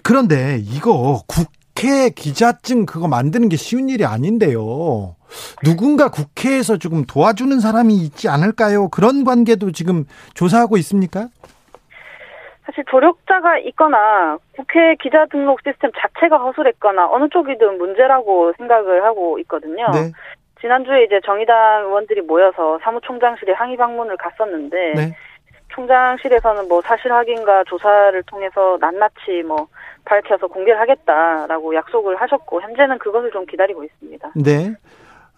그런데 이거 국 회 기자증 그거 만드는 게 쉬운 일이 아닌데요. 누군가 국회에서 조금 도와주는 사람이 있지 않을까요? 그런 관계도 지금 조사하고 있습니까? 사실 조력자가 있거나 국회 기자 등록 시스템 자체가 허술했거나 어느 쪽이든 문제라고 생각을 하고 있거든요. 네. 지난주에 이제 정의당 의원들이 모여서 사무총장실에 항의 방문을 갔었는데 네. 총장실에서는 뭐 사실 확인과 조사를 통해서 낱낱이 뭐 밝혀서 공개를 하겠다라고 약속을 하셨고 현재는 그것을 좀 기다리고 있습니다. 네.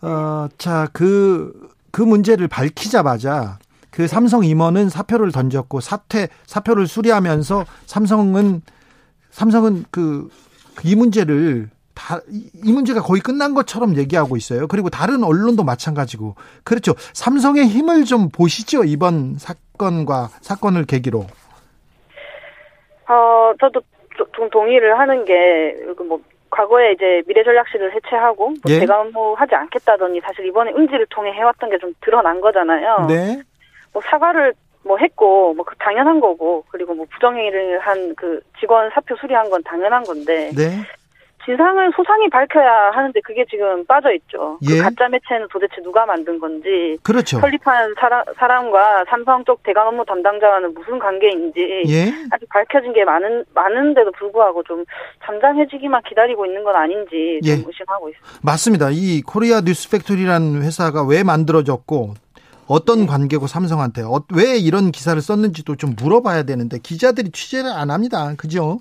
어, 자, 그, 그 문제를 밝히자마자 그 삼성 임원은 사표를 던졌고 사퇴, 사표를 수리하면서 삼성은, 삼성은 그, 이 문제를 다, 이 문제가 거의 끝난 것처럼 얘기하고 있어요. 그리고 다른 언론도 마찬가지고. 그렇죠. 삼성의 힘을 좀 보시죠. 이번 사건과 사건을 계기로. 어, 저도 좀 동의를 하는 게, 뭐, 과거에 이제 미래전략실을 해체하고, 뭐 예? 제가 뭐 하지 않겠다더니 사실 이번에 응지를 통해 해왔던 게 좀 드러난 거잖아요. 네. 뭐 사과를 뭐 했고, 뭐그 당연한 거고, 그리고 뭐 부정행위를 한 그 직원 사표 수리한 건 당연한 건데, 네. 진상을 소상히 밝혀야 하는데 그게 지금 빠져 있죠. 그 예. 그 가짜 매체는 도대체 누가 만든 건지, 그렇죠. 설립한 사람, 사람과 삼성 쪽 대관 업무 담당자와는 무슨 관계인지 예. 아직 밝혀진 게 많은 많은데도 불구하고 좀 잠잠해지기만 기다리고 있는 건 아닌지 좀 예. 의심하고 있습니다. 맞습니다. 이 코리아 뉴스팩토리라는 회사가 왜 만들어졌고 어떤 네. 관계고 삼성한테 어, 왜 이런 기사를 썼는지도 좀 물어봐야 되는데 기자들이 취재를 안 합니다. 그죠?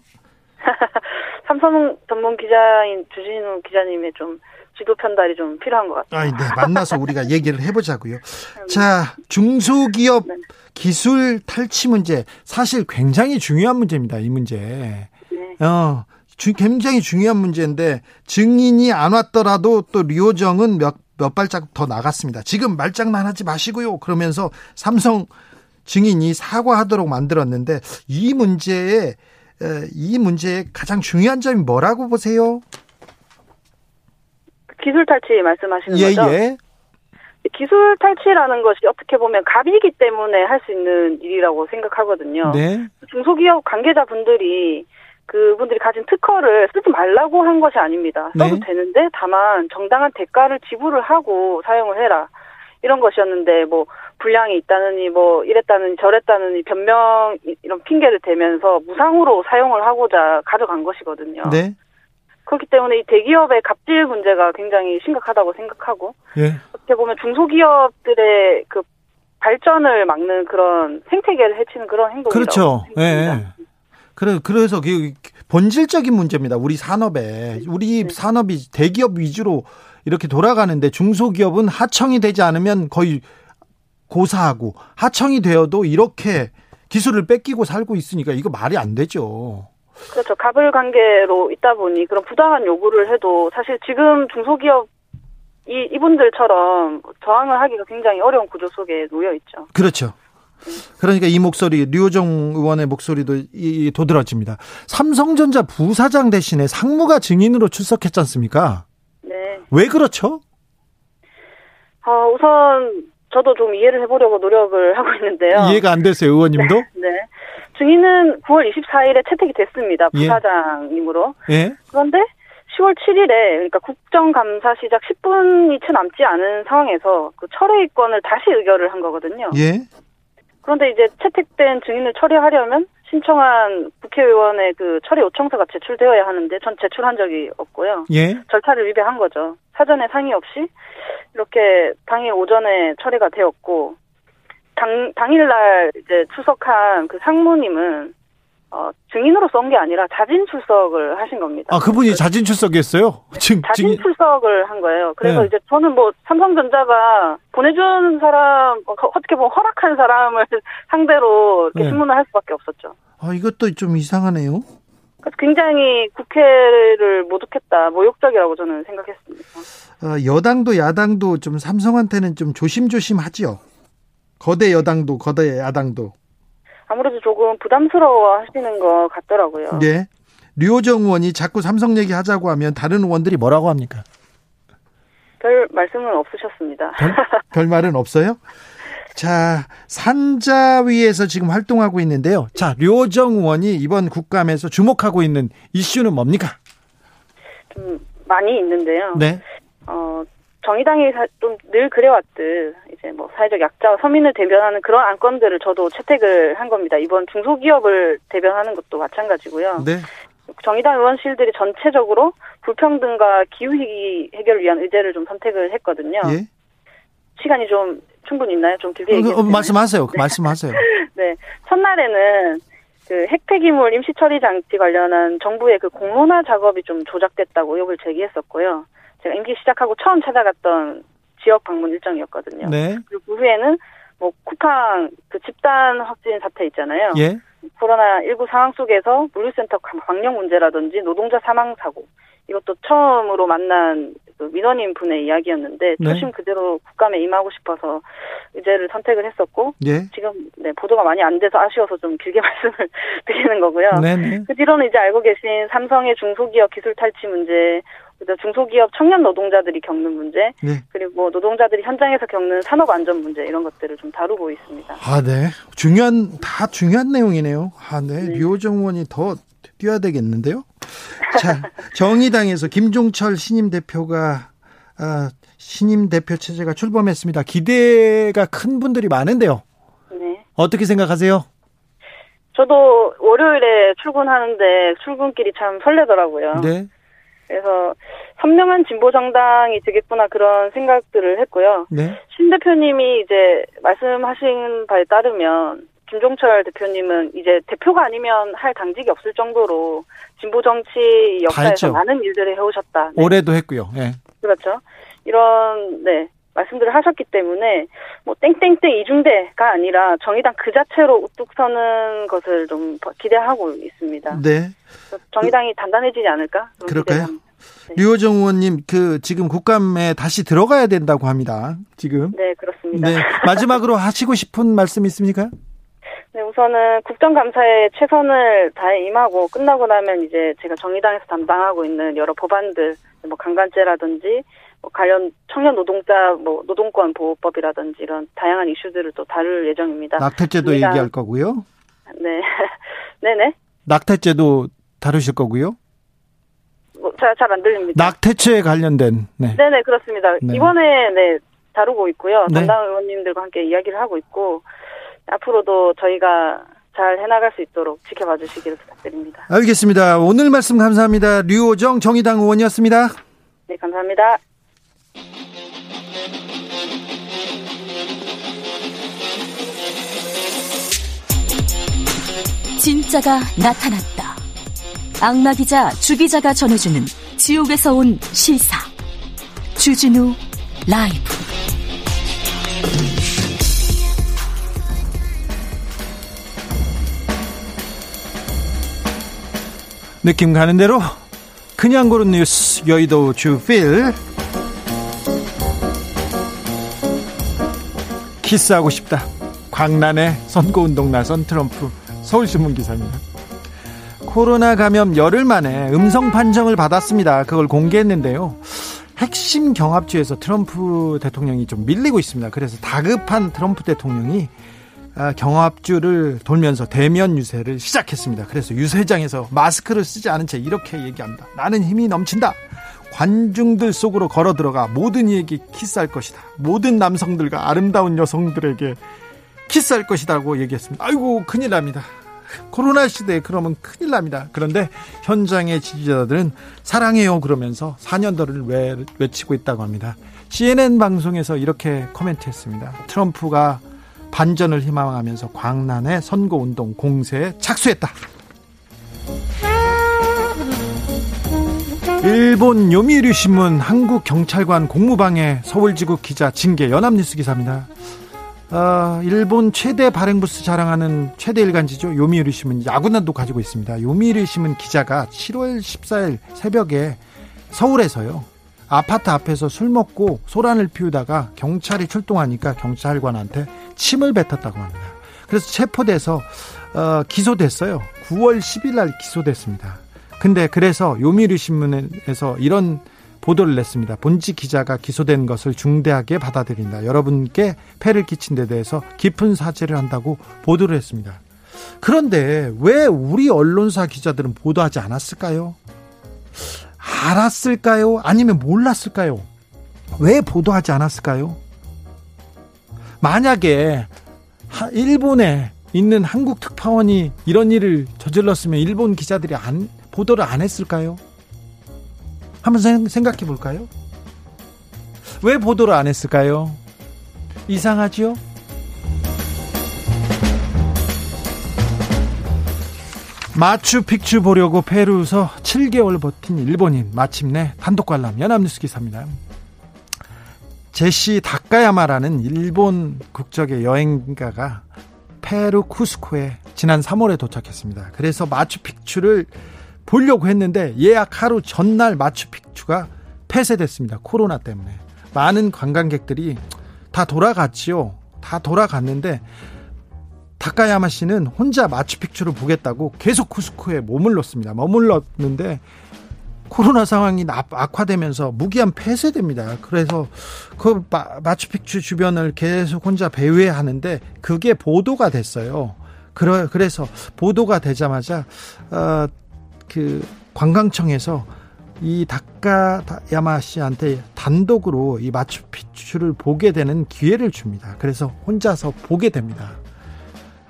삼성 전문 기자인 주진우 기자님의 좀 지도 편달이 좀 필요한 것 같아요. 아, 네. 만나서 우리가 얘기를 해보자고요. 자, 중소기업 네. 기술 탈취 문제 사실 굉장히 중요한 문제입니다. 이 문제. 네. 어, 주, 굉장히 중요한 문제인데 증인이 안 왔더라도 또 류호정은 몇, 몇 발자국 더 나갔습니다. 지금 말장난 하지 마시고요. 그러면서 삼성 증인이 사과하도록 만들었는데 이 문제에 이 문제의 가장 중요한 점이 뭐라고 보세요? 기술 탈취 말씀하시는 예, 거죠? 예. 기술 탈취라는 것이 어떻게 보면 갑이기 때문에 할 수 있는 일이라고 생각하거든요. 네. 중소기업 관계자분들이 그분들이 가진 특허를 쓰지 말라고 한 것이 아닙니다. 써도 네. 되는데 다만 정당한 대가를 지불을 하고 사용을 해라. 이런 것이었는데 뭐 불량이 있다느니 뭐 이랬다느니 저랬다느니 변명 이런 핑계를 대면서 무상으로 사용을 하고자 가져간 것이거든요. 네. 그렇기 때문에 이 대기업의 갑질 문제가 굉장히 심각하다고 생각하고 예. 어떻게 보면 중소기업들의 그 발전을 막는 그런 생태계를 해치는 그런 행동이라고 그렇죠. 예. 예. 그래 그래서 그 본질적인 문제입니다. 우리 산업에 우리 네. 산업이 대기업 위주로 이렇게 돌아가는데 중소기업은 하청이 되지 않으면 거의 고사하고 하청이 되어도 이렇게 기술을 뺏기고 살고 있으니까 이거 말이 안 되죠. 그렇죠. 갑을 관계로 있다 보니 그런 부당한 요구를 해도 사실 지금 중소기업 이 이분들처럼 저항을 하기가 굉장히 어려운 구조 속에 놓여 있죠. 그렇죠. 그러니까 이 목소리 류호정 의원의 목소리도 이, 도드라집니다. 삼성전자 부사장 대신에 상무가 증인으로 출석했지 않습니까? 네. 왜 그렇죠? 어, 우선 저도 좀 이해를 해보려고 노력을 하고 있는데요. 이해가 안 됐어요, 의원님도? 네. 네. 증인은 9월 24일에 채택이 됐습니다. 예. 부사장님으로. 예. 그런데 10월 7일에 그러니까 국정감사 시작 10분이 채 남지 않은 상황에서 그 철회권을 다시 의결을 한 거거든요. 예. 그런데 이제 채택된 증인을 처리하려면 신청한 국회의원의 그 처리 요청서가 제출되어야 하는데 전 제출한 적이 없고요. 예. 절차를 위배한 거죠. 사전에 상의 없이 이렇게 당일 오전에 처리가 되었고 당 당일날 이제 출석한 그 상무님은 어, 증인으로 쏜게 아니라 자진 출석을 하신 겁니다. 아, 그분이 자진 출석했어요? 증, 자진 증인... 출석을 한 거예요. 그래서 네. 이제 저는 뭐 삼성전자가 보내준 사람, 어, 어떻게 보면 허락한 사람을 상대로 이렇게 네. 신문을 할 수밖에 없었죠. 아, 이것도 좀 이상하네요. 굉장히 국회를 모독했다, 모욕적이라고 저는 생각했습니다. 어, 여당도 야당도 좀 삼성한테는 좀 조심조심하지요. 거대 여당도 거대 야당도. 아무래도 조금 부담스러워 하시는 것 같더라고요. 네. 류호정 의원이 자꾸 삼성 얘기 하자고 하면 다른 의원들이 뭐라고 합니까? 별 말씀은 없으셨습니다. 별, 별 말은 없어요? 자, 산자위에서 지금 활동하고 있는데요. 자, 류호정 의원이 이번 국감에서 주목하고 있는 이슈는 뭡니까? 좀 많이 있는데요. 네. 어, 정의당이 좀 늘 그래왔듯 이제 뭐 사회적 약자와 서민을 대변하는 그런 안건들을 저도 채택을 한 겁니다. 이번 중소기업을 대변하는 것도 마찬가지고요. 네. 정의당 의원실들이 전체적으로 불평등과 기후위기 해결을 위한 의제를 좀 선택을 했거든요. 예? 시간이 좀 충분히 있나요? 좀 길게 얘기해 어, 말씀하세요. 네. 말씀하세요. 네. 첫날에는 그 핵폐기물 임시 처리 장치 관련한 정부의 그 공론화 작업이 좀 조작됐다고 의혹을 제기했었고요. 제가 임기 시작하고 처음 찾아갔던 지역 방문 일정이었거든요. 네. 그리고 그 후에는 뭐 쿠팡 그 집단 확진 사태 있잖아요. 예. 코로나 19 상황 속에서 물류센터 방역 문제라든지 노동자 사망 사고 이것도 처음으로 만난 그 민원인 분의 이야기였는데 네. 초심 그대로 국감에 임하고 싶어서 의제를 선택을 했었고 예. 지금 네, 보도가 많이 안 돼서 아쉬워서 좀 길게 말씀을 드리는 거고요. 네네. 네. 그 뒤로는 이제 알고 계신 삼성의 중소기업 기술 탈취 문제, 중소기업 청년 노동자들이 겪는 문제, 네. 그리고 노동자들이 현장에서 겪는 산업 안전 문제 이런 것들을 좀 다루고 있습니다. 아, 네. 중요한 다 중요한 내용이네요. 아, 네. 네. 류호정 의원이 더 뛰어야 되겠는데요. 자, 정의당에서 김종철 신임 대표가 아, 신임 대표 체제가 출범했습니다. 기대가 큰 분들이 많은데요. 네. 어떻게 생각하세요? 저도 월요일에 출근하는데 출근길이 참 설레더라고요. 네. 그래서 선명한 진보 정당이 되겠구나 그런 생각들을 했고요. 네. 신 대표님이 이제 말씀하신 바에 따르면 김종철 대표님은 이제 대표가 아니면 할 당직이 없을 정도로 진보 정치 역사에서 많은 일들을 해오셨다. 네. 올해도 했고요. 네. 그렇죠. 이런 네 말씀들을 하셨기 때문에 뭐 땡땡땡 이중대가 아니라 정의당 그 자체로 우뚝 서는 것을 좀 기대하고 있습니다. 네. 정의당이 단단해지지 않을까? 그럴까요? 네. 류호정 의원님 그 지금 국감에 다시 들어가야 된다고 합니다. 지금. 네 그렇습니다. 네. 마지막으로 하시고 싶은 말씀 있습니까? 네, 우선은 국정감사에 최선을 다해 임하고 끝나고 나면 이제 제가 정의당에서 담당하고 있는 여러 법안들, 뭐 강간죄라든지 뭐 관련 청년 노동자 뭐 노동권 보호법이라든지 이런 다양한 이슈들을 또 다룰 예정입니다. 낙태죄도 정의당... 얘기할 거고요. 네, 네네. 낙태죄도 다루실 거고요. 뭐, 잘안 들립니다. 낙태죄에 관련된. 네. 네네 그렇습니다. 네. 이번에 네 다루고 있고요. 네. 담당 의원님들과 함께 이야기를 하고 있고 앞으로도 저희가 잘 해나갈 수 있도록 지켜봐 주시기를 부탁드립니다. 알겠습니다. 오늘 말씀 감사합니다. 류호정 정의당 의원이었습니다. 네, 감사합니다. 진짜가 나타났다. 악마 기자 주 기자가 전해주는 지옥에서 온 실사. 주진우 라이브. 느낌 가는 대로 그냥 고른 뉴스 여의도 주필 키스하고 싶다 광란에 선거운동 나선 트럼프 서울신문 기사입니다 코로나 감염 열흘 만에 음성 판정을 받았습니다 그걸 공개했는데요 핵심 경합주에서 트럼프 대통령이 좀 밀리고 있습니다 그래서 다급한 트럼프 대통령이 아, 경합주를 돌면서 대면 유세를 시작했습니다. 그래서 유세장에서 마스크를 쓰지 않은 채 이렇게 얘기합니다. 나는 힘이 넘친다. 관중들 속으로 걸어 들어가 모든 이에게 키스할 것이다. 모든 남성들과 아름다운 여성들에게 키스할 것이다고 얘기했습니다. 아이고 큰일 납니다. 코로나 시대에 그러면 큰일 납니다. 그런데 현장의 지지자들은 사랑해요 그러면서 4년도를 외치고 있다고 합니다. CNN 방송에서 이렇게 코멘트했습니다. 트럼프가 반전을 희망하면서 광란의 선거운동 공세에 착수했다. 일본 요미우리 신문 한국 경찰관 공무방해 서울지구 기자 징계 연합뉴스 기사입니다. 어, 일본 최대 발행부스 자랑하는 최대 일간지죠. 요미우리 신문 야구단도 가지고 있습니다. 요미우리 신문 기자가 7월 14일 새벽에 서울에서요. 아파트 앞에서 술 먹고 소란을 피우다가 경찰이 출동하니까 경찰관한테 침을 뱉었다고 합니다. 그래서 체포돼서 어, 기소됐어요. 9월 10일 날 기소됐습니다. 근데 그래서 요미르 신문에서 이런 보도를 냈습니다. 본지 기자가 기소된 것을 중대하게 받아들인다. 여러분께 폐를 끼친 데 대해서 깊은 사죄를 한다고 보도를 했습니다. 그런데 왜 우리 언론사 기자들은 보도하지 않았을까요? 알았을까요? 아니면 몰랐을까요? 왜 보도하지 않았을까요? 만약에 일본에 있는 한국 특파원이 이런 일을 저질렀으면 일본 기자들이 안, 보도를 안 했을까요? 한번 생각해 볼까요? 왜 보도를 안 했을까요? 이상하지요? 마추픽추 보려고 페루에서 7개월 버틴 일본인 마침내 단독 관람 연합뉴스 기사입니다. 제시 다카야마라는 일본 국적의 여행가가 페루 쿠스코에 지난 3월에 도착했습니다. 그래서 마추픽추를 보려고 했는데 예약 하루 전날 마추픽추가 폐쇄됐습니다. 코로나 때문에. 많은 관광객들이 다 돌아갔지요. 다 돌아갔는데 다카야마 씨는 혼자 마추픽추를 보겠다고 계속 쿠스코에 머물렀습니다. 머물렀는데 코로나 상황이 악화되면서 무기한 폐쇄됩니다. 그래서 그 마 추픽추 주변을 계속 혼자 배회하는데 그게 보도가 됐어요. 그래서 보도가 되자마자 어, 그 관광청에서 이 다카야마 씨한테 단독으로 이 마추픽추를 보게 되는 기회를 줍니다. 그래서 혼자서 보게 됩니다.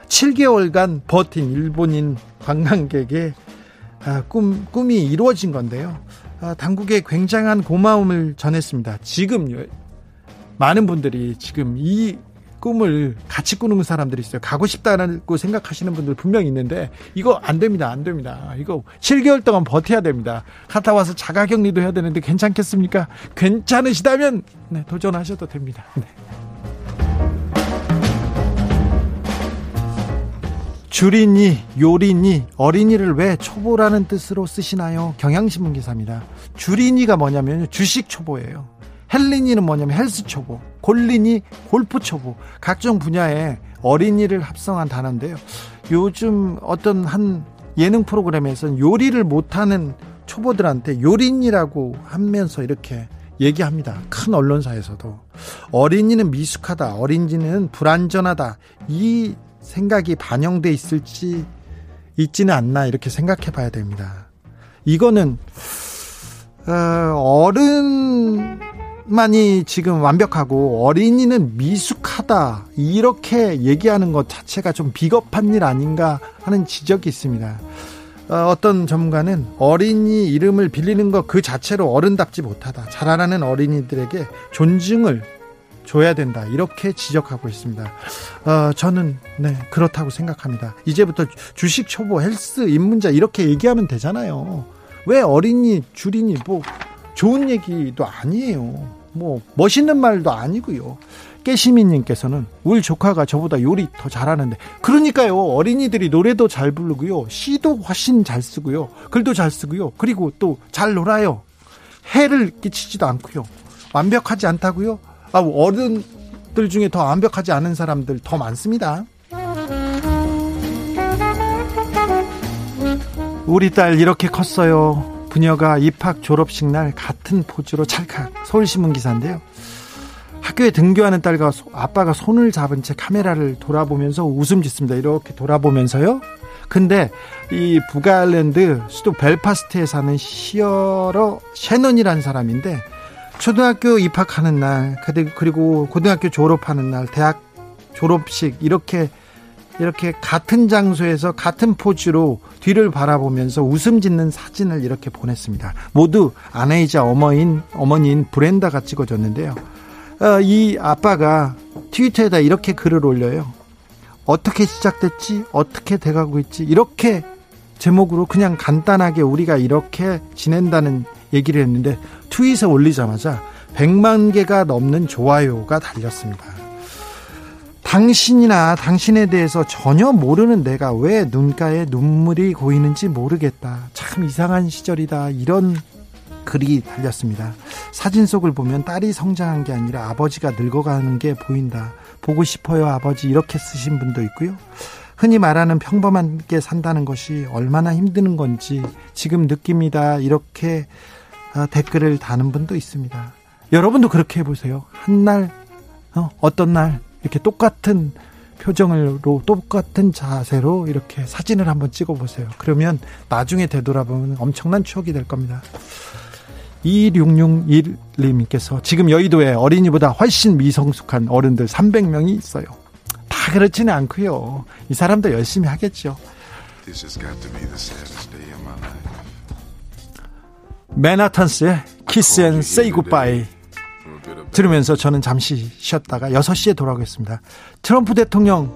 7개월간 버틴 일본인 관광객의 아, 꿈, 꿈이 이루어진 건데요. 아, 당국에 굉장한 고마움을 전했습니다. 지금 많은 분들이 지금 이 꿈을 같이 꾸는 사람들이 있어요. 가고 싶다고 생각하시는 분들 분명히 있는데 이거 안 됩니다. 안 됩니다. 이거 7개월 동안 버텨야 됩니다. 갔다 와서 자가 격리도 해야 되는데 괜찮겠습니까? 괜찮으시다면 네, 도전하셔도 됩니다. 네. 주린이, 요린이, 어린이를 왜 초보라는 뜻으로 쓰시나요? 경향신문 기사입니다. 주린이가 뭐냐면 주식 초보예요. 헬린이는 뭐냐면 헬스 초보, 골린이 골프 초보, 각종 분야에 어린이를 합성한 단어인데요. 요즘 어떤 한 예능 프로그램에서는 요리를 못하는 초보들한테 요린이라고 하면서 이렇게 얘기합니다. 큰 언론사에서도. 어린이는 미숙하다, 어린이는 불안전하다. 이 생각이 반영돼 있을지 있지는 않나 이렇게 생각해 봐야 됩니다. 이거는 어, 어른 만이 지금 완벽하고 어린이는 미숙하다 이렇게 얘기하는 것 자체가 좀 비겁한 일 아닌가 하는 지적이 있습니다. 어, 어떤 전문가는 어린이 이름을 빌리는 것 그 자체로 어른답지 못하다. 자라나는 어린이들에게 존중을 줘야 된다 이렇게 지적하고 있습니다. 어, 저는 네 그렇다고 생각합니다. 이제부터 주식 초보, 헬스 입문자 이렇게 얘기하면 되잖아요. 왜 어린이, 줄이니 뭐 좋은 얘기도 아니에요. 뭐 멋있는 말도 아니고요. 깨시민님께서는 우리 조카가 저보다 요리 더 잘하는데 그러니까요 어린이들이 노래도 잘 부르고요 시도 훨씬 잘 쓰고요 글도 잘 쓰고요 그리고 또 잘 놀아요 해를 끼치지도 않고요 완벽하지 않다고요 아, 어른들 중에 더 완벽하지 않은 사람들 더 많습니다. 우리 딸 이렇게 컸어요. 부녀가 입학 졸업식 날 같은 포즈로 찰칵 서울신문 기사인데요. 학교에 등교하는 딸과 아빠가 손을 잡은 채 카메라를 돌아보면서 웃음 짓습니다. 이렇게 돌아보면서요. 근데 이 북아일랜드 수도 벨파스트에 사는 시어러 셰넌이라는 사람인데 초등학교 입학하는 날 그리고 고등학교 졸업하는 날 대학 졸업식 이렇게 이렇게 같은 장소에서 같은 포즈로 뒤를 바라보면서 웃음 짓는 사진을 이렇게 보냈습니다. 모두 아내이자 어머인 어머니인 브렌다가 찍어줬는데요. 어, 이 아빠가 트위터에다 이렇게 글을 올려요. 어떻게 시작됐지? 어떻게 돼가고 있지? 이렇게 제목으로 그냥 간단하게 우리가 이렇게 지낸다는 얘기를 했는데 트윗에 올리자마자 100만 개가 넘는 좋아요가 달렸습니다. 당신이나 당신에 대해서 전혀 모르는 내가 왜 눈가에 눈물이 고이는지 모르겠다. 참 이상한 시절이다. 이런 글이 달렸습니다. 사진 속을 보면 딸이 성장한 게 아니라 아버지가 늙어가는 게 보인다. 보고 싶어요, 아버지. 이렇게 쓰신 분도 있고요. 흔히 말하는 평범하게 산다는 것이 얼마나 힘드는 건지 지금 느낍니다. 이렇게 어, 댓글을 다는 분도 있습니다. 여러분도 그렇게 해보세요. 한 날, 어, 어떤 날, 이렇게 똑같은 표정으로 똑같은 자세로 이렇게 사진을 한번 찍어 보세요. 그러면 나중에 되돌아보면 엄청난 추억이 될 겁니다. 2661님께서 지금 여의도에 어린이보다 훨씬 미성숙한 어른들 300명이 있어요. 다 그렇지는 않고요. 이 사람도 열심히 하겠죠. 맨하탄스의 키스 앤 세이 굿바이 들으면서 저는 잠시 쉬었다가 6시에 돌아오겠습니다. 트럼프 대통령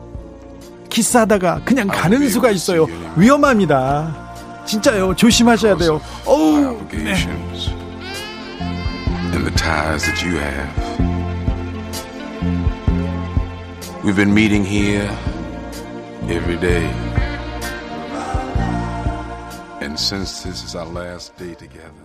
키스하다가 그냥 가는 수가 있어요. 위험합니다. 진짜요. 조심하셔야 돼요. 어우. 네. and the ties that you have. We've been meeting here every day. And since this is our last day together,